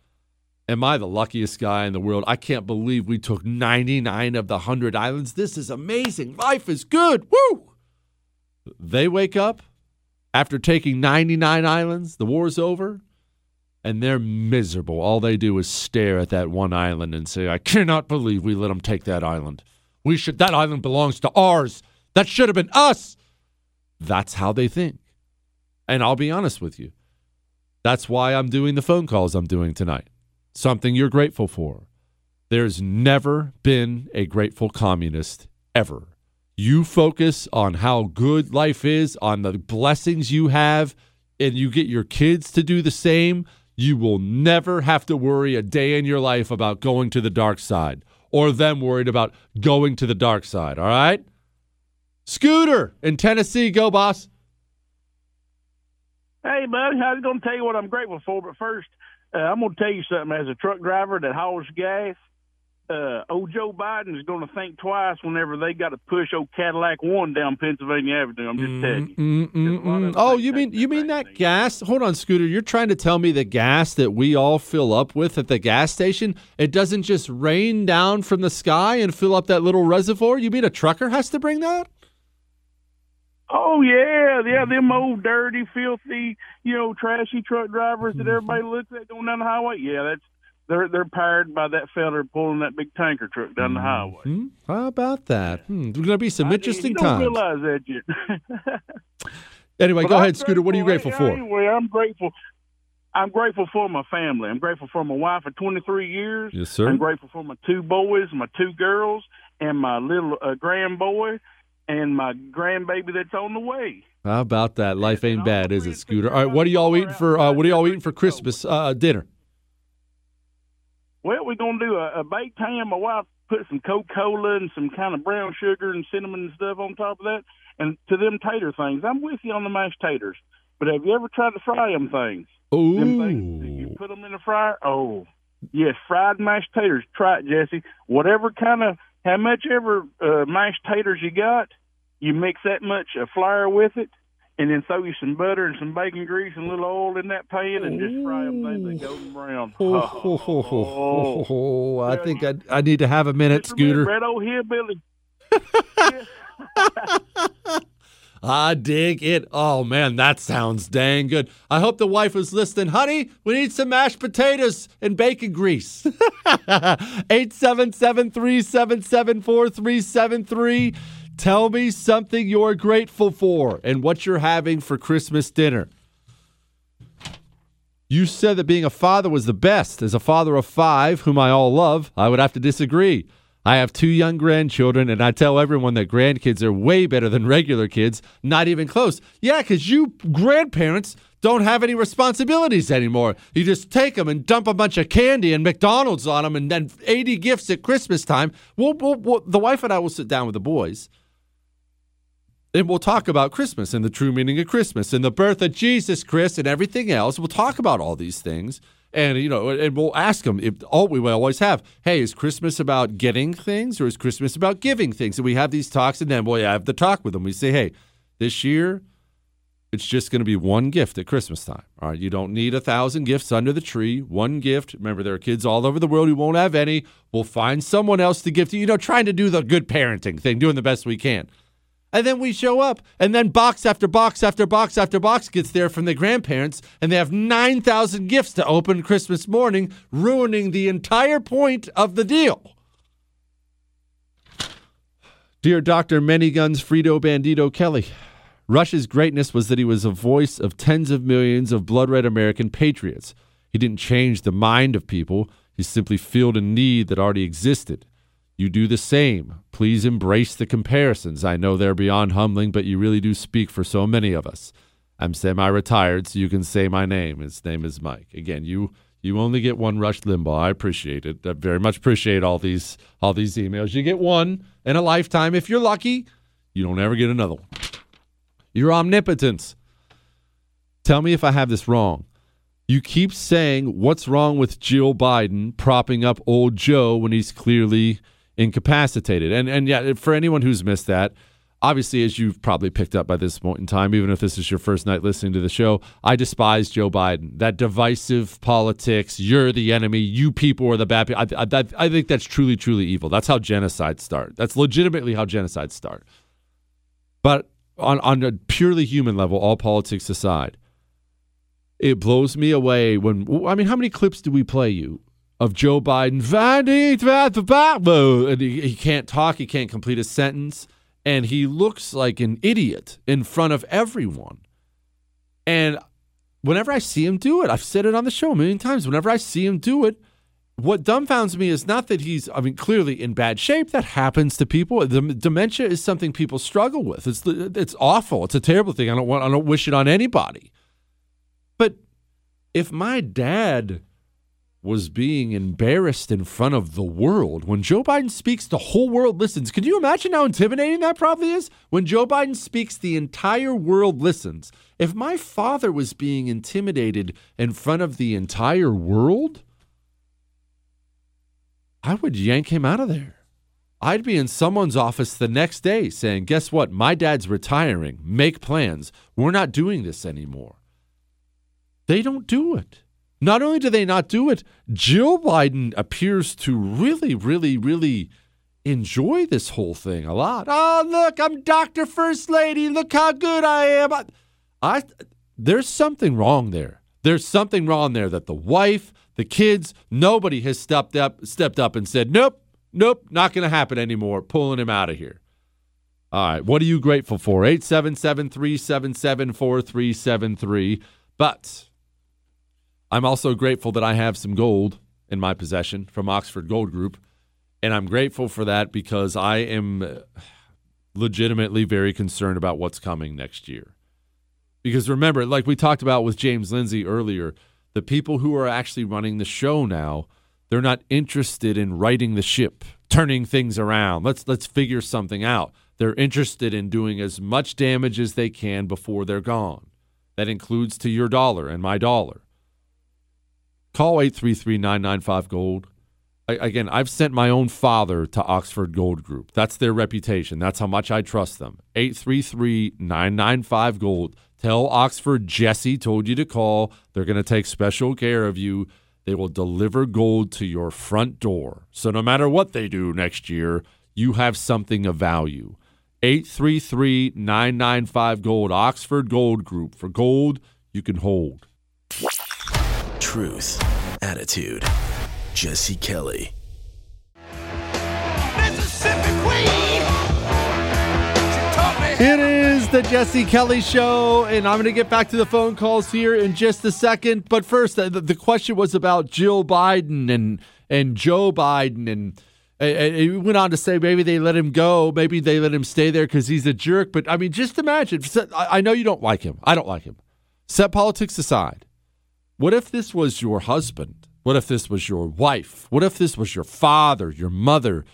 am I the luckiest guy in the world? I can't believe we took 99 of the 100 islands. This is amazing. Life is good. Woo! They wake up after taking 99 islands, the war's over, and they're miserable. All they do is stare at that one island and say, I cannot believe we let them take that island. We should, that island belongs to ours. That should have been us. That's how they think. And I'll be honest with you. That's why I'm doing the phone calls I'm doing tonight. Something you're grateful for. There's never been a grateful communist ever. You focus on how good life is, on the blessings you have, and you get your kids to do the same. You will never have to worry a day in your life about going to the dark side or them worried about going to the dark side. All right? Scooter in Tennessee, go, boss. Hey, buddy, I was going to tell you what I'm grateful for, but first, uh, I'm going to tell you something. As a truck driver that hauls gas, uh, old Joe Biden is going to think twice whenever they got to push old Cadillac One down Pennsylvania Avenue. I'm just telling you. Mm, mm, mm. Oh, you mean you mean that gas? Hold on, Scooter. You're trying to tell me the gas that we all fill up with at the gas station, it doesn't just rain down from the sky and fill up that little reservoir? You mean a trucker has to bring that? Oh yeah, yeah, them old dirty, filthy, you know, trashy truck drivers that everybody looks at going down the highway. Yeah, that's they're they're powered by that feller pulling that big tanker truck down the highway. Hmm? How about that? Hmm. There's going to be some I- interesting you don't times. realize that yet. <laughs> Anyway, But go I'm ahead, Scooter. What are you grateful for? Anyway, I'm grateful. I'm grateful for my family. I'm grateful for my wife of 23 years. Yes, sir. I'm grateful for my two boys, my two girls, and my little uh, grand boy, and my grandbaby that's on the way. How about that? Life ain't bad, is it, Scooter? All right, what are y'all eating for? Uh, what are y'all eating for Christmas uh, dinner? Well, we're gonna do a, a baked ham. My wife put some Coca Cola and some kind of brown sugar and cinnamon and stuff on top of that. And to them tater things, I'm with you on the mashed taters. But have you ever tried to fry them things? Them things you put them in the fryer. Oh, yes, fried mashed taters. Try it, Jesse. Whatever kind of, how much ever uh, mashed taters you got, you mix that much uh, flour with it, and then throw you some butter and some bacon grease and a little oil in that pan, and just fry them things they golden brown. <laughs> Oh, ho, ho, ho. I think I, I need to have a minute, Scooter. Red old hillbilly. <laughs> I dig it. Oh man, that sounds dang good. I hope the wife was listening. Honey, we need some mashed potatoes and bacon grease. <laughs> 877-377-4373. Tell me something you're grateful for and what you're having for Christmas dinner. You said that being a father was the best. As a father of five, whom I all love, I would have to disagree. I have two young grandchildren, and I tell everyone that grandkids are way better than regular kids, not even close. Yeah, because you grandparents don't have any responsibilities anymore. You just take them and dump a bunch of candy and McDonald's on them, and then 80 gifts at Christmas time. We'll, we'll, we'll, the wife and I will sit down with the boys and we'll talk about Christmas and the true meaning of Christmas and the birth of Jesus, Christ and everything else. We'll talk about all these things, and you know, and we'll ask them if all we always have. Hey, is Christmas about getting things, or is Christmas about giving things? And we have these talks, and then we'll have the talk with them. We say, hey, this year. It's just going to be one gift at Christmas time. All right. You don't need a thousand gifts under the tree. One gift. Remember, there are kids all over the world who won't have any. We'll find someone else to gift you. You know, trying to do the good parenting thing, doing the best we can. And then we show up, and then box after box after box after box gets there from the grandparents, and they have 9,000 gifts to open Christmas morning, ruining the entire point of the deal. Dear Dr. Many Guns Frito Bandito Kelly, Rush's greatness was that he was a voice of tens of millions of blood red American patriots. He didn't change the mind of people, he simply filled a need that already existed. You do the same. Please embrace the comparisons. I know they're beyond humbling, but you really do speak for so many of us. I'm semi retired, so you can say my name. His name is Mike. Again, you you only get one Rush Limbaugh. I appreciate it. I very much appreciate all these all these emails. You get one in a lifetime. If you're lucky, you don't ever get another one. Your omnipotence. Tell me if I have this wrong. You keep saying what's wrong with Jill Biden propping up old Joe when he's clearly incapacitated. And and yeah, for anyone who's missed that, obviously, as you've probably picked up by this point in time, even if this is your first night listening to the show, I despise Joe Biden. That divisive politics, you're the enemy, you people are the bad people. I, I, I think that's truly, truly evil. That's how genocides start. That's legitimately how genocides start. But on, on a purely human level, all politics aside, it blows me away when, I mean, how many clips do we play you? Of Joe Biden, and he, he can't talk, he can't complete a sentence and he looks like an idiot in front of everyone. And whenever I see him do it, I've said it on the show a million times. Whenever I see him do it, what dumbfounds me is not that he's, I mean, clearly in bad shape. That happens to people. The dementia is something people struggle with. It's it's awful. It's a terrible thing. I don't want. I don't wish it on anybody. But if my dad was being embarrassed in front of the world. When Joe Biden speaks, the whole world listens. Can you imagine how intimidating that probably is? When Joe Biden speaks, the entire world listens. If my father was being intimidated in front of the entire world, I would yank him out of there. I'd be in someone's office the next day saying, Guess what? My dad's retiring. Make plans. We're not doing this anymore. They don't do it. Not only do they not do it, Jill Biden appears to really, really, really enjoy this whole thing a lot. Oh, look, I'm Dr. First Lady. Look how good I am. I, I there's something wrong there. There's something wrong there that the wife, the kids, nobody has stepped up stepped up and said, "Nope, nope, not going to happen anymore." Pulling him out of here. All right, what are you grateful for? 877 377 4373. But I'm also grateful that I have some gold in my possession from Oxford Gold Group. And I'm grateful for that because I am uh, legitimately very concerned about what's coming next year. Because remember, like we talked about with James Lindsay earlier, the people who are actually running the show now, they're not interested in righting the ship, turning things around. Let's let's figure something out. They're interested in doing as much damage as they can before they're gone. That includes to your dollar and my dollar. Call 833 995 Gold. Again, I've sent my own father to Oxford Gold Group. That's their reputation. That's how much I trust them. 833 995 Gold. Tell Oxford Jesse told you to call. They're going to take special care of you. They will deliver gold to your front door. So no matter what they do next year, you have something of value. 833 995 Gold. Oxford Gold Group. For gold you can hold truth, attitude. Jesse Kelly. It is the Jesse Kelly Show, and I'm going to get back to the phone calls here in just a second. But first, the, the question was about Jill Biden and and Joe Biden, and, and he went on to say maybe they let him go, maybe they let him stay there because he's a jerk. But I mean, just imagine. I know you don't like him. I don't like him. Set politics aside. What if this was your husband? What if this was your wife? What if this was your father, your mother?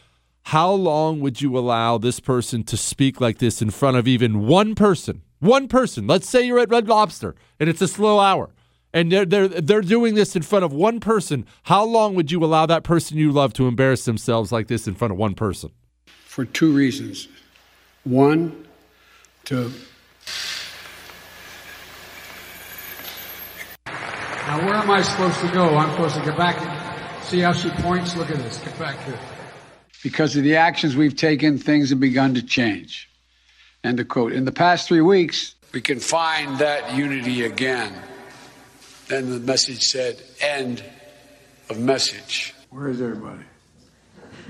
How long would you allow this person to speak like this in front of even one person? One person. Let's say you're at Red Lobster and it's a slow hour and they're, they're, they're doing this in front of one person. How long would you allow that person you love to embarrass themselves like this in front of one person? For two reasons. One, to Now, where am I supposed to go? I'm supposed to get back and see how she points. Look at this. Get back here. Because of the actions we've taken, things have begun to change. End of quote. In the past three weeks, we can find that unity again. Then the message said, end of message. Where is everybody?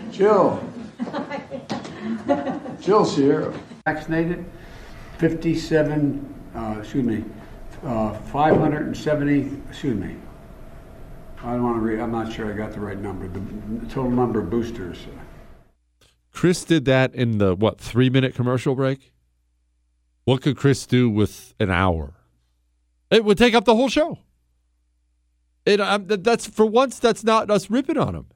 Jill. <laughs> Jill's here. Vaccinated, 57, uh, excuse me, uh, 570, excuse me. I don't want to read, I'm not sure I got the right number. The total number of boosters. Chris did that in the, what, three minute commercial break? What could Chris do with an hour? It would take up the whole show. It, um, that's for once, that's not us ripping on him.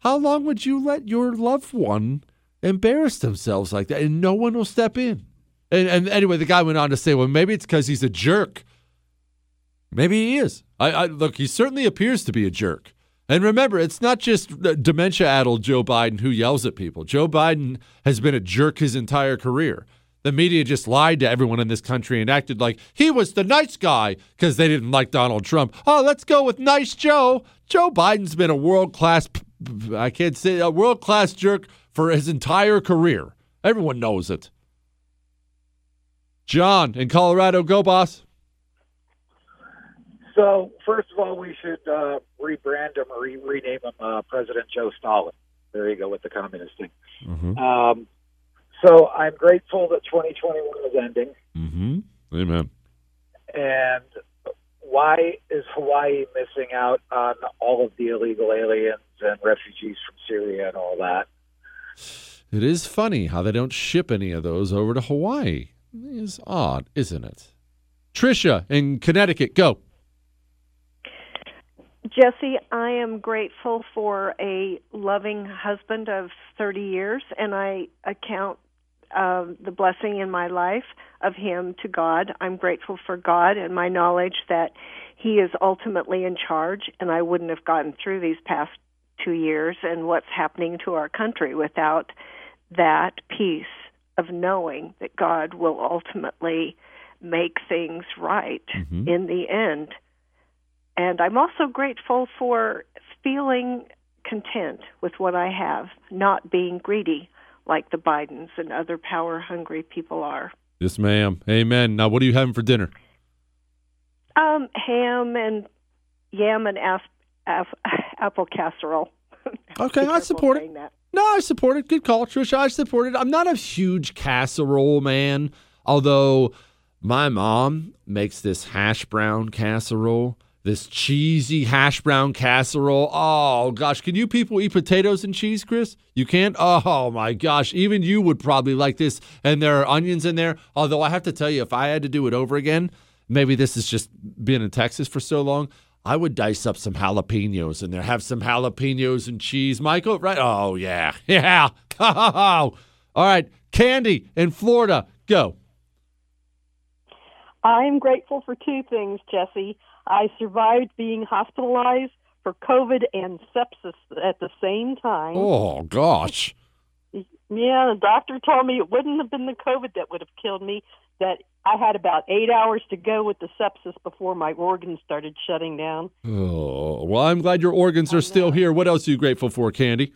How long would you let your loved one embarrass themselves like that and no one will step in? And, and anyway, the guy went on to say, well, maybe it's because he's a jerk. Maybe he is. I, I, look. He certainly appears to be a jerk. And remember, it's not just dementia-addled Joe Biden who yells at people. Joe Biden has been a jerk his entire career. The media just lied to everyone in this country and acted like he was the nice guy because they didn't like Donald Trump. Oh, let's go with nice Joe. Joe Biden's been a world class, I can't say a world class jerk for his entire career. Everyone knows it. John in Colorado, go boss. So first of all, we should uh, rebrand him or re- rename him uh, President Joe Stalin. There you go with the communist thing. Mm-hmm. Um, so I'm grateful that 2021 is ending. Mm-hmm. Amen. And why is Hawaii missing out on all of the illegal aliens and refugees from Syria and all that? It is funny how they don't ship any of those over to Hawaii. It is odd, isn't it? Trisha in Connecticut, go. Jesse, I am grateful for a loving husband of 30 years, and I account uh, the blessing in my life of him to God. I'm grateful for God and my knowledge that He is ultimately in charge, and I wouldn't have gotten through these past two years and what's happening to our country without that peace of knowing that God will ultimately make things right mm-hmm. in the end. And I'm also grateful for feeling content with what I have, not being greedy like the Bidens and other power hungry people are. Yes, ma'am. Amen. Now, what are you having for dinner? Um, ham and yam and asp- <laughs> apple casserole. <laughs> Okay, I support it. That. No, I support it. Good call, Trisha. I support it. I'm not a huge casserole man, although my mom makes this hash brown casserole this cheesy hash brown casserole. Oh gosh, can you people eat potatoes and cheese, Chris? You can't? Oh my gosh, even you would probably like this. And there are onions in there. Although I have to tell you, if I had to do it over again, maybe this is just being in Texas for so long. I would dice up some jalapenos in there, have some jalapenos and cheese. Michael, right? Oh yeah, <laughs> yeah. <laughs> All right, Candy in Florida, go. I'm grateful for two things, Jesse. I survived being hospitalized for COVID and sepsis at the same time. Oh, gosh. Yeah, the doctor told me it wouldn't have been the COVID that would have killed me, that I had about eight hours to go with the sepsis before my organs started shutting down. Oh, well, I'm glad your organs are still here. What else are you grateful for, Candy?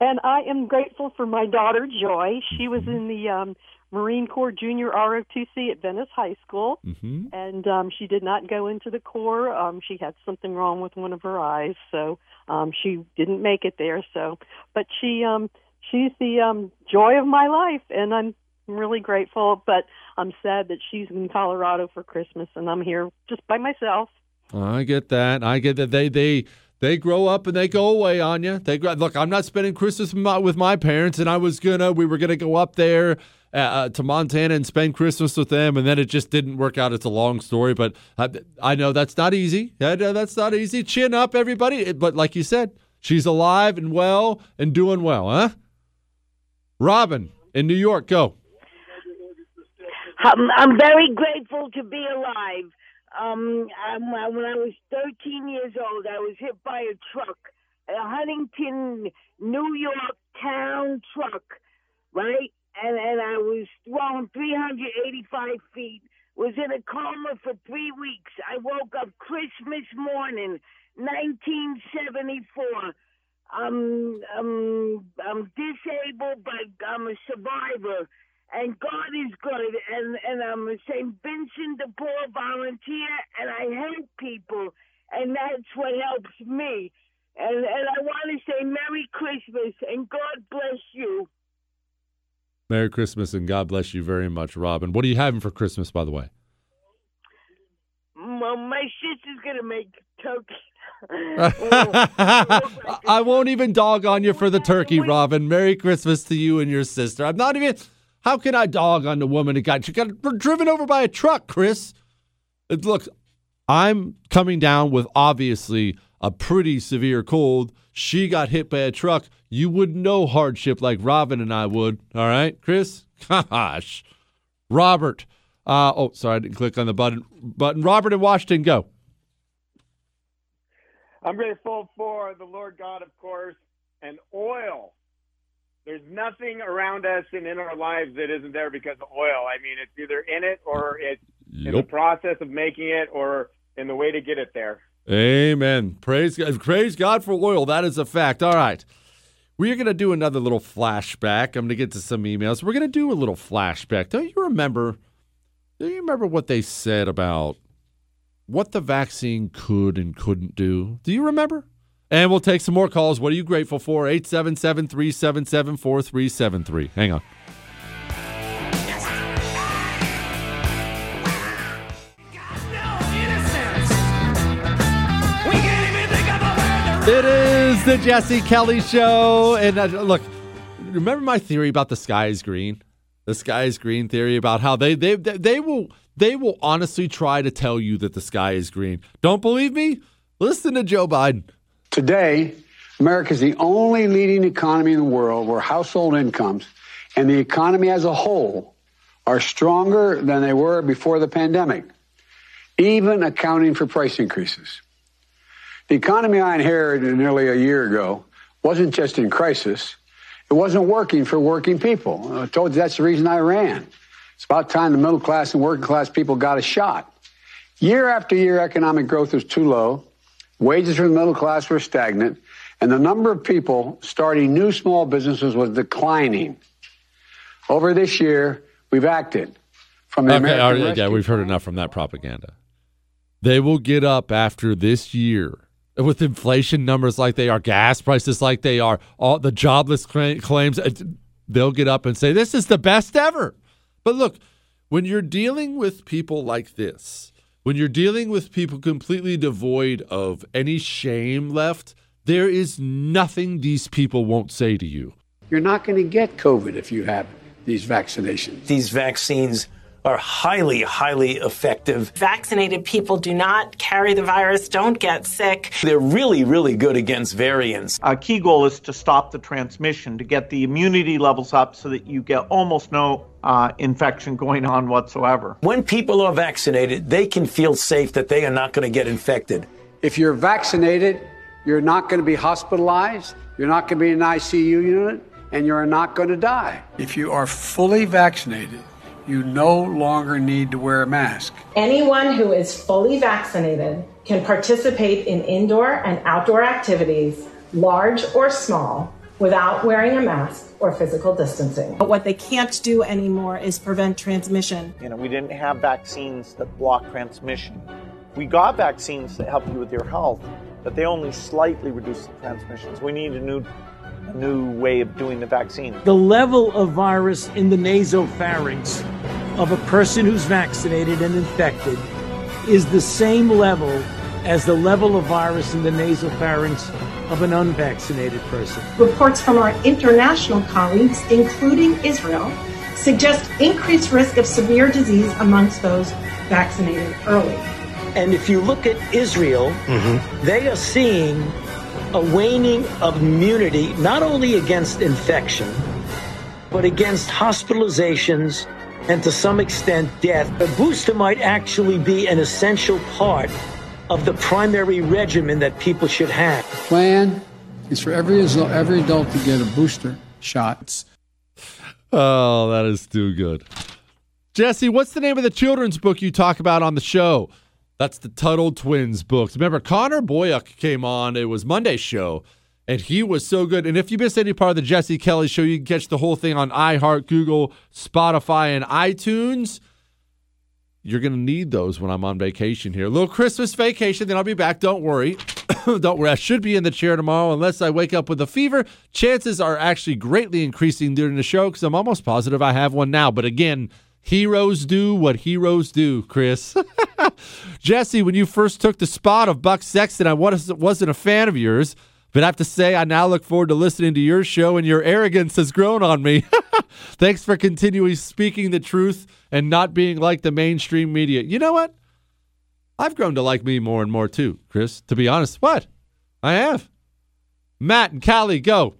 And I am grateful for my daughter, Joy. She was in the um, Marine Corps Junior ROTC at Venice High School, mm-hmm. and um, she did not go into the Corps. Um, she had something wrong with one of her eyes, so um, she didn't make it there. So, but she um, she's the um, joy of my life, and I'm really grateful. But I'm sad that she's in Colorado for Christmas, and I'm here just by myself. I get that. I get that. They they they grow up and they go away Anya. They grow, look. I'm not spending Christmas with my, with my parents, and I was gonna. We were gonna go up there uh, uh, to Montana and spend Christmas with them, and then it just didn't work out. It's a long story, but I, I know that's not easy. That's not easy. Chin up, everybody. But like you said, she's alive and well and doing well, huh? Robin in New York, go. I'm, very grateful to be alive. Um, I'm, when I was 13 years old, I was hit by a truck, a Huntington, New York town truck, right? And and I was thrown 385 feet. Was in a coma for three weeks. I woke up Christmas morning, 1974. I'm I'm I'm disabled, but I'm a survivor, and God is good. And and I'm a St. Vincent de Paul volunteer, and I help people, and that's what helps me. And and I want to say Merry Christmas and God bless you. Merry Christmas and God bless you very much, Robin. What are you having for Christmas, by the way? Well, my sister's gonna make turkey. <laughs> I won't even dog on you for the turkey, Robin. Merry Christmas to you and your sister. I'm not even. How can I dog on the woman who got she got driven over by a truck, Chris? Look, I'm coming down with obviously a pretty severe cold. She got hit by a truck. You wouldn't know hardship like Robin and I would. All right, Chris? <laughs> Gosh. Robert. Uh, oh, sorry, I didn't click on the button. Button. Robert in Washington, go. I'm grateful for the Lord God, of course, and oil. there's nothing around us and in our lives that isn't there because of oil. I mean, it's either in it or it's in the process of making it or in the way to get it there. Amen. Praise God. Praise God for oil. That is a fact. All right. We are going to do another little flashback. I'm going to get to some emails. We're going to do a little flashback. Don't you remember? Do you remember what they said about what the vaccine could and couldn't do? Do you remember? And we'll take some more calls. What are you grateful for? 877 377 4373. Hang on. It is the Jesse Kelly Show. And uh, look, remember my theory about the sky is green? The sky is green theory about how they they they, they will they will honestly try to tell you that the sky is green. Don't believe me? Listen to Joe Biden. Today, America is the only leading economy in the world where household incomes and the economy as a whole are stronger than they were before the pandemic, even accounting for price increases. The economy I inherited nearly a year ago wasn't just in crisis, it wasn't working for working people. I told you that's the reason I ran. It's about time the middle class and working class people got a shot. Year after year, economic growth was too low. Wages for the middle class were stagnant, and the number of people starting new small businesses was declining. Over this year, we've acted from the Okay, American right, yeah, we've heard enough from that propaganda. They will get up after this year with inflation numbers like they are, gas prices like they are, all the jobless claims. uh, They'll get up and say, This is the best ever. But look, when you're dealing with people like this, when you're dealing with people completely devoid of any shame left, there is nothing these people won't say to you. You're not going to get COVID if you have these vaccinations. These vaccines are highly, highly effective. Vaccinated people do not carry the virus, don't get sick. They're really, really good against variants. Our key goal is to stop the transmission, to get the immunity levels up so that you get almost no uh, infection going on whatsoever. When people are vaccinated, they can feel safe that they are not going to get infected. If you're vaccinated, you're not going to be hospitalized, you're not going to be in an ICU unit, and you're not going to die. If you are fully vaccinated, you no longer need to wear a mask. Anyone who is fully vaccinated can participate in indoor and outdoor activities, large or small, without wearing a mask or physical distancing. But what they can't do anymore is prevent transmission. You know, we didn't have vaccines that block transmission. We got vaccines that help you with your health, but they only slightly reduce the transmissions. We need a new, a new way of doing the vaccine. The level of virus in the nasopharynx of a person who's vaccinated and infected is the same level as the level of virus in the nasopharynx of an unvaccinated person. Reports from our international colleagues, including Israel, suggest increased risk of severe disease amongst those vaccinated early. And if you look at Israel, mm-hmm. they are seeing a waning of immunity not only against infection, but against hospitalizations and to some extent death. A booster might actually be an essential part of the primary regimen that people should have. The plan is for every, every adult to get a booster shot. Oh, that is too good. Jesse, what's the name of the children's book you talk about on the show? That's the Tuttle Twins books. Remember, Connor Boyack came on. It was Monday's show, and he was so good. And if you missed any part of the Jesse Kelly show, you can catch the whole thing on iHeart, Google, Spotify, and iTunes. You're going to need those when I'm on vacation here. A little Christmas vacation, then I'll be back. Don't worry. <coughs> Don't worry. I should be in the chair tomorrow unless I wake up with a fever. Chances are actually greatly increasing during the show because I'm almost positive I have one now. But again, heroes do what heroes do, Chris. <laughs> Jesse, when you first took the spot of Buck Sexton, I was- wasn't a fan of yours. But I have to say, I now look forward to listening to your show, and your arrogance has grown on me. <laughs> Thanks for continuing speaking the truth and not being like the mainstream media. You know what? I've grown to like me more and more too, Chris. To be honest, what? I have. Matt and Callie, go.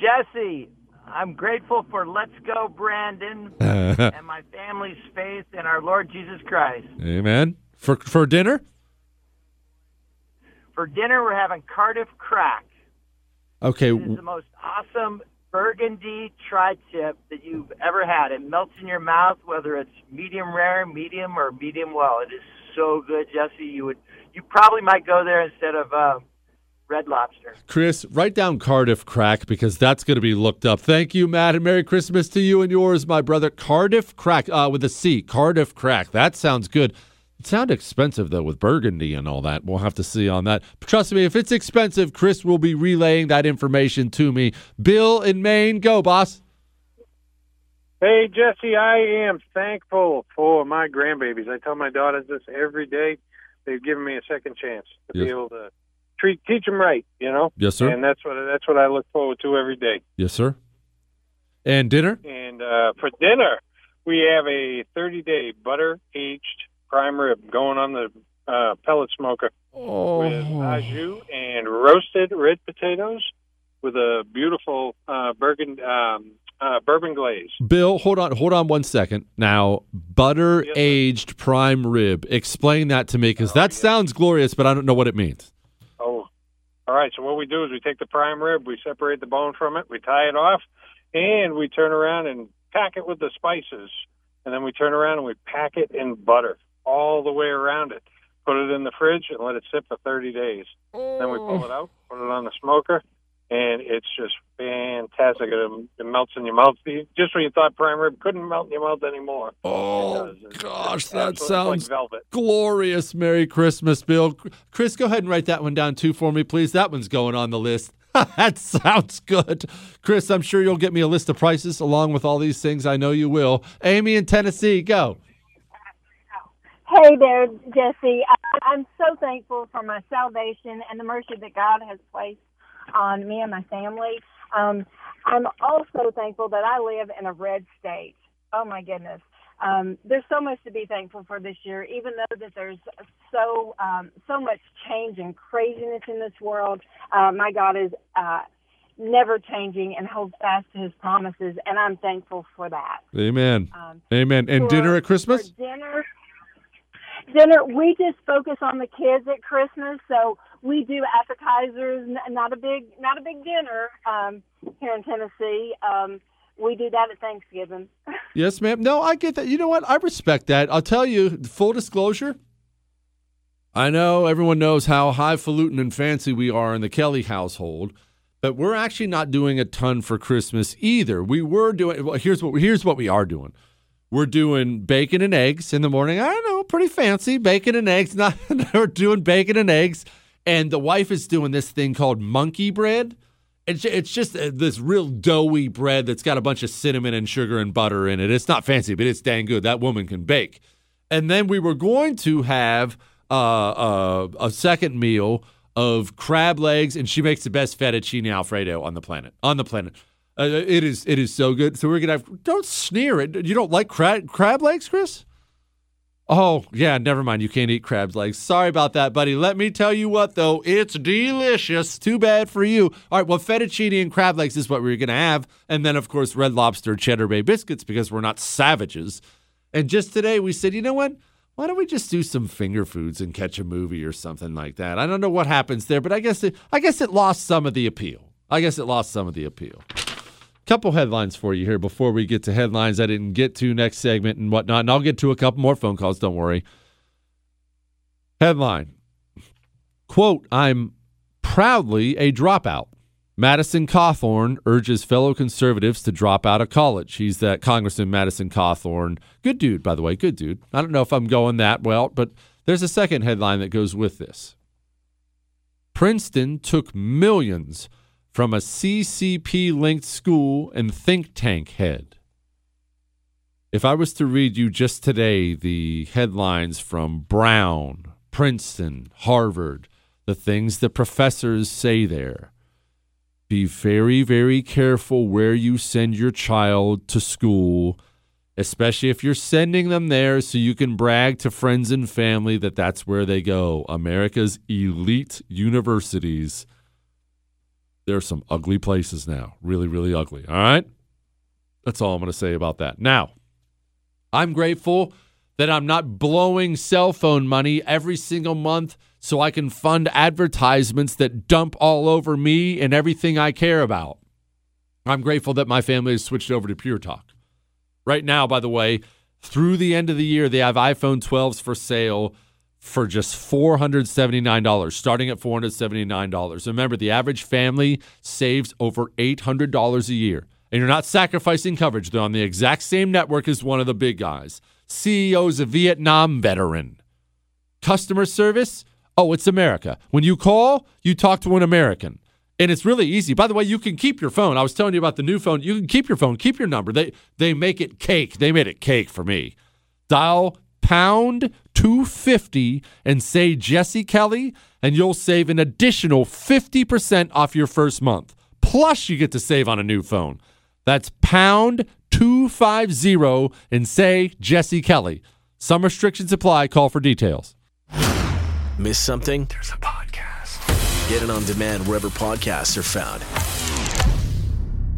Jesse, I'm grateful for Let's Go, Brandon, <laughs> and my family's faith in our Lord Jesus Christ. Amen. For for dinner? For dinner, we're having Cardiff crack. Okay. It is the most awesome burgundy tri-tip that you've ever had. It melts in your mouth, whether it's medium rare, medium, or medium well. It is so good, Jesse. You would, you probably might go there instead of uh, Red Lobster. Chris, write down Cardiff Crack because that's going to be looked up. Thank you, Matt, and Merry Christmas to you and yours, my brother. Cardiff Crack uh, with a C. Cardiff Crack. That sounds good. It sounds expensive though with burgundy and all that. We'll have to see on that. Trust me, if it's expensive, Chris will be relaying that information to me. Bill in Maine, go, boss. Hey, Jesse, I am thankful for my grandbabies. I tell my daughters this every day. They've given me a second chance to Yes. be able to treat, teach them right, you know? Yes, sir. And that's what that's what I look forward to every day. Yes, sir. And dinner? And uh, for dinner, we have a 30 day butter aged prime rib going on the uh, pellet smoker Oh. with au jus and roasted red potatoes with a beautiful uh, bourbon um, uh, bourbon glaze. Bill, hold on, hold on one second. Now, butter aged prime rib. Explain that to me because that sounds glorious, but I don't know what it means. All right. So what we do is we take the prime rib, we separate the bone from it, we tie it off, and we turn around and pack it with the spices, and then we turn around and we pack it in butter all the way around it. Put it in the fridge and let it sit for 30 days. Then we pull mm. it out, put it on the smoker, and it's just fantastic. It, it melts in your mouth. Just when you thought prime rib couldn't melt in your mouth anymore. Oh gosh, that sounds like velvet. glorious. Merry Christmas, Bill. Chris, go ahead and write that one down too for me, please. That one's going on the list. <laughs> that sounds good. Chris, I'm sure you'll get me a list of prices along with all these things. I know you will. Amy in Tennessee, go. Hey there, Jesse. I, I'm so thankful for my salvation and the mercy that God has placed on me and my family. Um, I'm also thankful that I live in a red state. Oh my goodness. Um, there's so much to be thankful for this year, even though that there's so um, so much change and craziness in this world. Uh, my God is uh, never changing and holds fast to His promises, and I'm thankful for that. Amen. Um, Amen. And for- dinner at Christmas? dinner. Dinner. We just focus on the kids at Christmas, so we do appetizers. Not a big, not a big dinner um, here in Tennessee. Um, we do that at Thanksgiving. <laughs> Yes, ma'am. No, I get that. You know what? I respect that. I'll tell you, full disclosure. I know everyone knows how highfalutin and fancy we are in the Kelly household, but we're actually not doing a ton for Christmas either. We were doing. Well, here's what here's what we are doing. We're doing bacon and eggs in the morning. I know, pretty fancy bacon and eggs. <laughs> Not we're doing bacon and eggs, and the wife is doing this thing called monkey bread. It's it's just uh, this real doughy bread that's got a bunch of cinnamon and sugar and butter in it. It's not fancy, but it's dang good. That woman can bake. And then we were going to have uh, uh, a second meal of crab legs, and she makes the best fettuccine alfredo on the planet. On the planet, uh, it is it is so good. So we're gonna have. Don't sneer it. You don't like crab crab legs, Chris? Oh, yeah, never mind. You can't eat crab's legs. Sorry about that, buddy. Let me tell you what, though. It's delicious. Too bad for you. All right, well, fettuccine and crab legs is what we're going to have. And then, of course, red lobster cheddar bay biscuits because we're not savages. And just today, we said, you know what? Why don't we just do some finger foods and catch a movie or something like that? I don't know what happens there, but I guess it, I guess it lost some of the appeal. I guess it lost some of the appeal. Couple headlines for you here before we get to headlines I didn't get to next segment and whatnot. And I'll get to a couple more phone calls. Don't worry. Headline Quote, I'm proudly a dropout. Madison Cawthorn urges fellow conservatives to drop out of college. He's that Congressman Madison Cawthorn. Good dude, by the way. Good dude. I don't know if I'm going that well, but there's a second headline that goes with this. Princeton took millions from a CCP linked school and think tank head. If I was to read you just today the headlines from Brown, Princeton, Harvard, the things the professors say there, be very, very careful where you send your child to school, especially if you're sending them there so you can brag to friends and family that that's where they go. America's elite universities. There are some ugly places now. Really, really ugly. All right? That's all I'm going to say about that. Now, I'm grateful that I'm not blowing cell phone money every single month so I can fund advertisements that dump all over me and everything I care about. I'm grateful that my family has switched over to Pure Talk. Right now, by the way, through the end of the year, they have iPhone 12s for sale for just $479, starting at $479. Remember, the average family saves over $800 a year. And you're not sacrificing coverage. They're on the exact same network as one of the big guys. CEO's a Vietnam veteran. Customer service? Oh, it's America. When you call, you talk to an American. And it's really easy. By the way, you can keep your phone. I was telling you about the new phone. You can keep your phone, keep your number. They they make it cake. They made it cake for me. Dial pound 250 and say Jesse Kelly, and you'll save an additional 50% off your first month. Plus, you get to save on a new phone. That's pound 250 and say Jesse Kelly. Some restrictions apply. Call for details. Miss something? There's a podcast. Get it on demand wherever podcasts are found.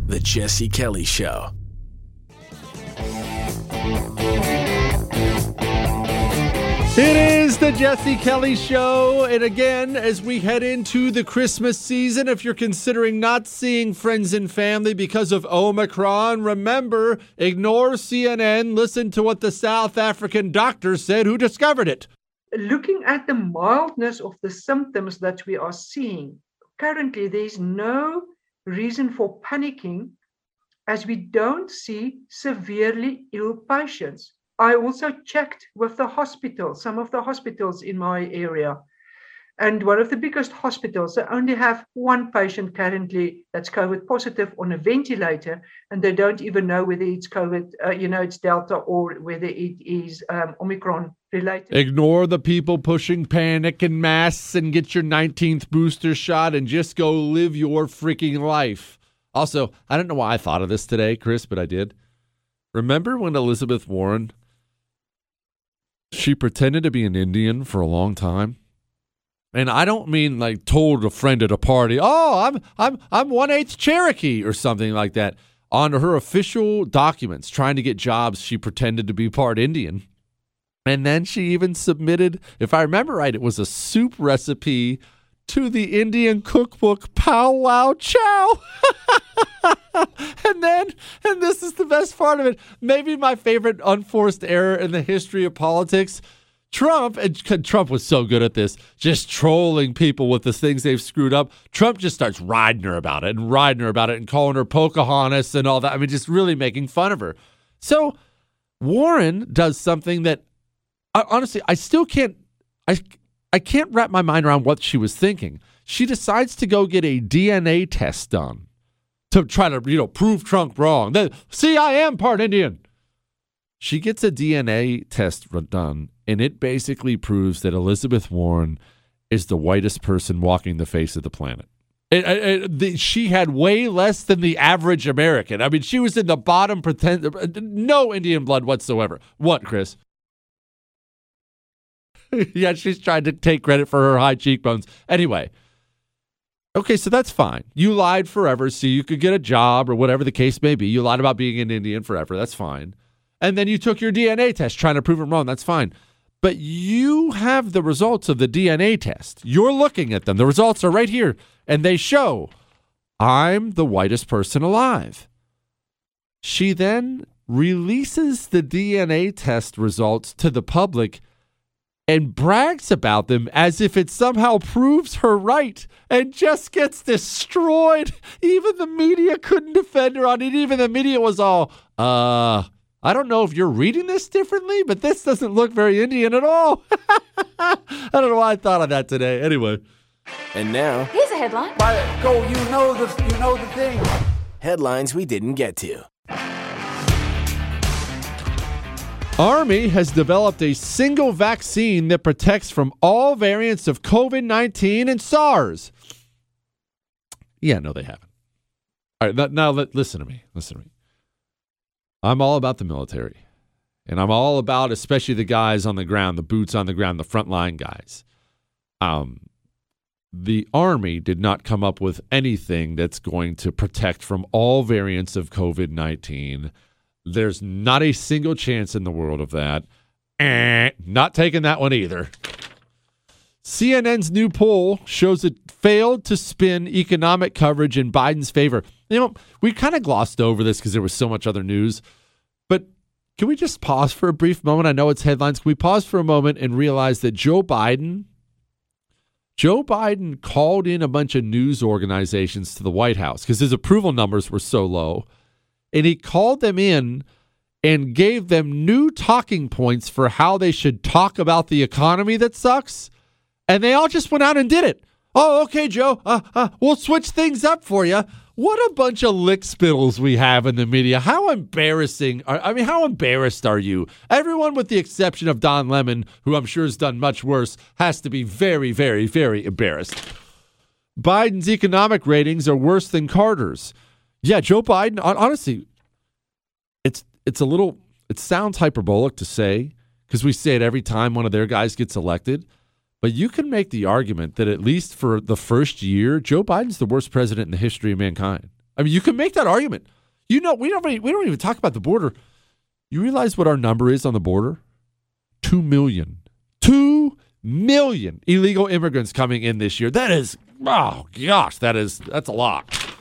The Jesse Kelly Show. It is the Jesse Kelly Show. And again, as we head into the Christmas season, if you're considering not seeing friends and family because of Omicron, remember, ignore CNN, listen to what the South African doctor said who discovered it. Looking at the mildness of the symptoms that we are seeing, currently there's no reason for panicking as we don't see severely ill patients. I also checked with the hospital, some of the hospitals in my area. And one of the biggest hospitals, they only have one patient currently that's COVID positive on a ventilator, and they don't even know whether it's COVID, uh, you know, it's Delta or whether it is um, Omicron related. Ignore the people pushing panic and masks and get your 19th booster shot and just go live your freaking life. Also, I don't know why I thought of this today, Chris, but I did. Remember when Elizabeth Warren she pretended to be an Indian for a long time? And I don't mean like told a friend at a party, "Oh, I'm I'm I'm one eighth Cherokee" or something like that. On her official documents, trying to get jobs, she pretended to be part Indian. And then she even submitted, if I remember right, it was a soup recipe to the Indian cookbook Pow Wow Chow. <laughs> and then, and this is the best part of it, maybe my favorite unforced error in the history of politics. Trump, and Trump was so good at this, just trolling people with the things they've screwed up. Trump just starts riding her about it and riding her about it and calling her Pocahontas and all that. I mean, just really making fun of her. So Warren does something that honestly, I still can't. I I can't wrap my mind around what she was thinking. She decides to go get a DNA test done to try to, you know, prove Trump wrong. That see, I am part Indian. She gets a DNA test done, and it basically proves that Elizabeth Warren is the whitest person walking the face of the planet. It, it, the, she had way less than the average American. I mean, she was in the bottom, pretend no Indian blood whatsoever. What, Chris? <laughs> yeah, she's trying to take credit for her high cheekbones. Anyway, okay, so that's fine. You lied forever so you could get a job or whatever the case may be. You lied about being an Indian forever. That's fine. And then you took your DNA test trying to prove it wrong. That's fine. But you have the results of the DNA test. You're looking at them. The results are right here, and they show I'm the whitest person alive. She then releases the DNA test results to the public and brags about them as if it somehow proves her right and just gets destroyed. <laughs> Even the media couldn't defend her on it. Even the media was all, uh, I don't know if you're reading this differently, but this doesn't look very Indian at all. <laughs> I don't know why I thought of that today. Anyway. And now, Here's a headline. go, you know the you know the thing. headlines we didn't get to. Army has developed a single vaccine that protects from all variants of COVID 19 and SARS. Yeah, no, they haven't. All right, now listen to me. Listen to me. I'm all about the military, and I'm all about especially the guys on the ground, the boots on the ground, the frontline guys. Um, the Army did not come up with anything that's going to protect from all variants of COVID 19 there's not a single chance in the world of that. Eh, not taking that one either. CNN's new poll shows it failed to spin economic coverage in Biden's favor. You know, we kind of glossed over this because there was so much other news, but can we just pause for a brief moment? I know it's headlines. Can we pause for a moment and realize that Joe Biden, Joe Biden called in a bunch of news organizations to the White House because his approval numbers were so low, and he called them in and gave them new talking points for how they should talk about the economy that sucks and they all just went out and did it. Oh, okay, Joe. Uh, uh, we'll switch things up for you. What a bunch of lick spittles we have in the media. How embarrassing. Are, I mean, how embarrassed are you? Everyone, with the exception of Don Lemon, who I'm sure has done much worse, has to be very, very, very embarrassed. Biden's economic ratings are worse than Carter's. Yeah, Joe Biden, honestly, it's it's a little it sounds hyperbolic to say because we say it every time one of their guys gets elected. But you can make the argument that at least for the first year, Joe Biden's the worst president in the history of mankind. I mean, you can make that argument. You know, we don't we don't even talk about the border. You realize what our number is on the border? Two million. Two million illegal immigrants coming in this year. That is, oh gosh, that is that's a lot.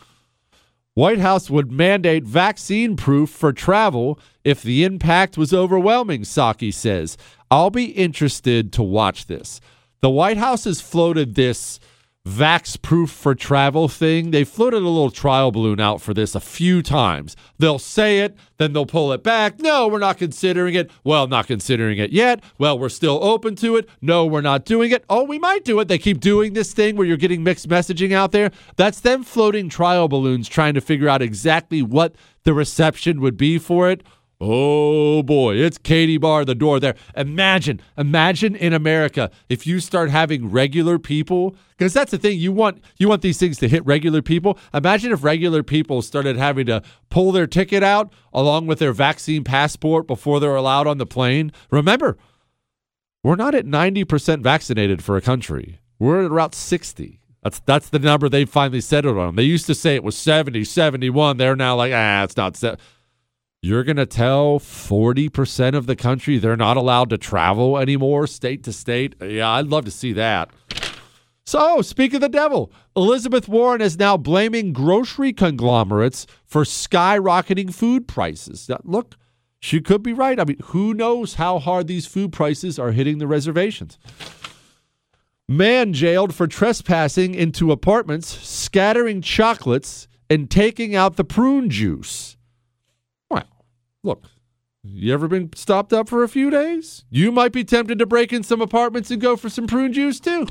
White House would mandate vaccine proof for travel if the impact was overwhelming, Psaki says. I'll be interested to watch this. The White House has floated this vax proof for travel thing. They floated a little trial balloon out for this a few times. They'll say it, then they'll pull it back. No, we're not considering it. Well, not considering it yet. Well, we're still open to it. No, we're not doing it. Oh, we might do it. They keep doing this thing where you're getting mixed messaging out there. That's them floating trial balloons trying to figure out exactly what the reception would be for it. Oh boy, it's Katie Bar the door there. Imagine, imagine in America if you start having regular people, because that's the thing you want. You want these things to hit regular people. Imagine if regular people started having to pull their ticket out along with their vaccine passport before they're allowed on the plane. Remember, we're not at ninety percent vaccinated for a country. We're at about sixty. That's that's the number they finally settled on. They used to say it was 70, 71. They're now like, ah, it's not. Se-. You're going to tell 40% of the country they're not allowed to travel anymore, state to state? Yeah, I'd love to see that. So, speak of the devil, Elizabeth Warren is now blaming grocery conglomerates for skyrocketing food prices. Now, look, she could be right. I mean, who knows how hard these food prices are hitting the reservations? Man jailed for trespassing into apartments, scattering chocolates, and taking out the prune juice. Look, you ever been stopped up for a few days? You might be tempted to break in some apartments and go for some prune juice too.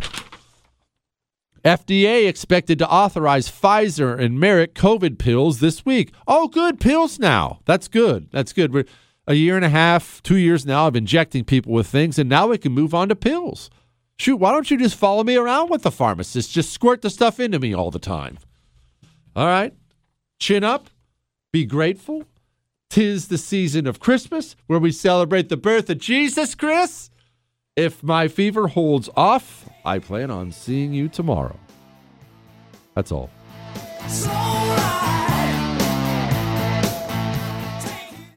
FDA expected to authorize Pfizer and Merck COVID pills this week. Oh, good pills now. That's good. That's good. We're a year and a half, two years now of injecting people with things, and now we can move on to pills. Shoot, why don't you just follow me around with the pharmacist? Just squirt the stuff into me all the time. All right. Chin up. Be grateful. Tis the season of Christmas where we celebrate the birth of Jesus, Chris. If my fever holds off, I plan on seeing you tomorrow. That's all. So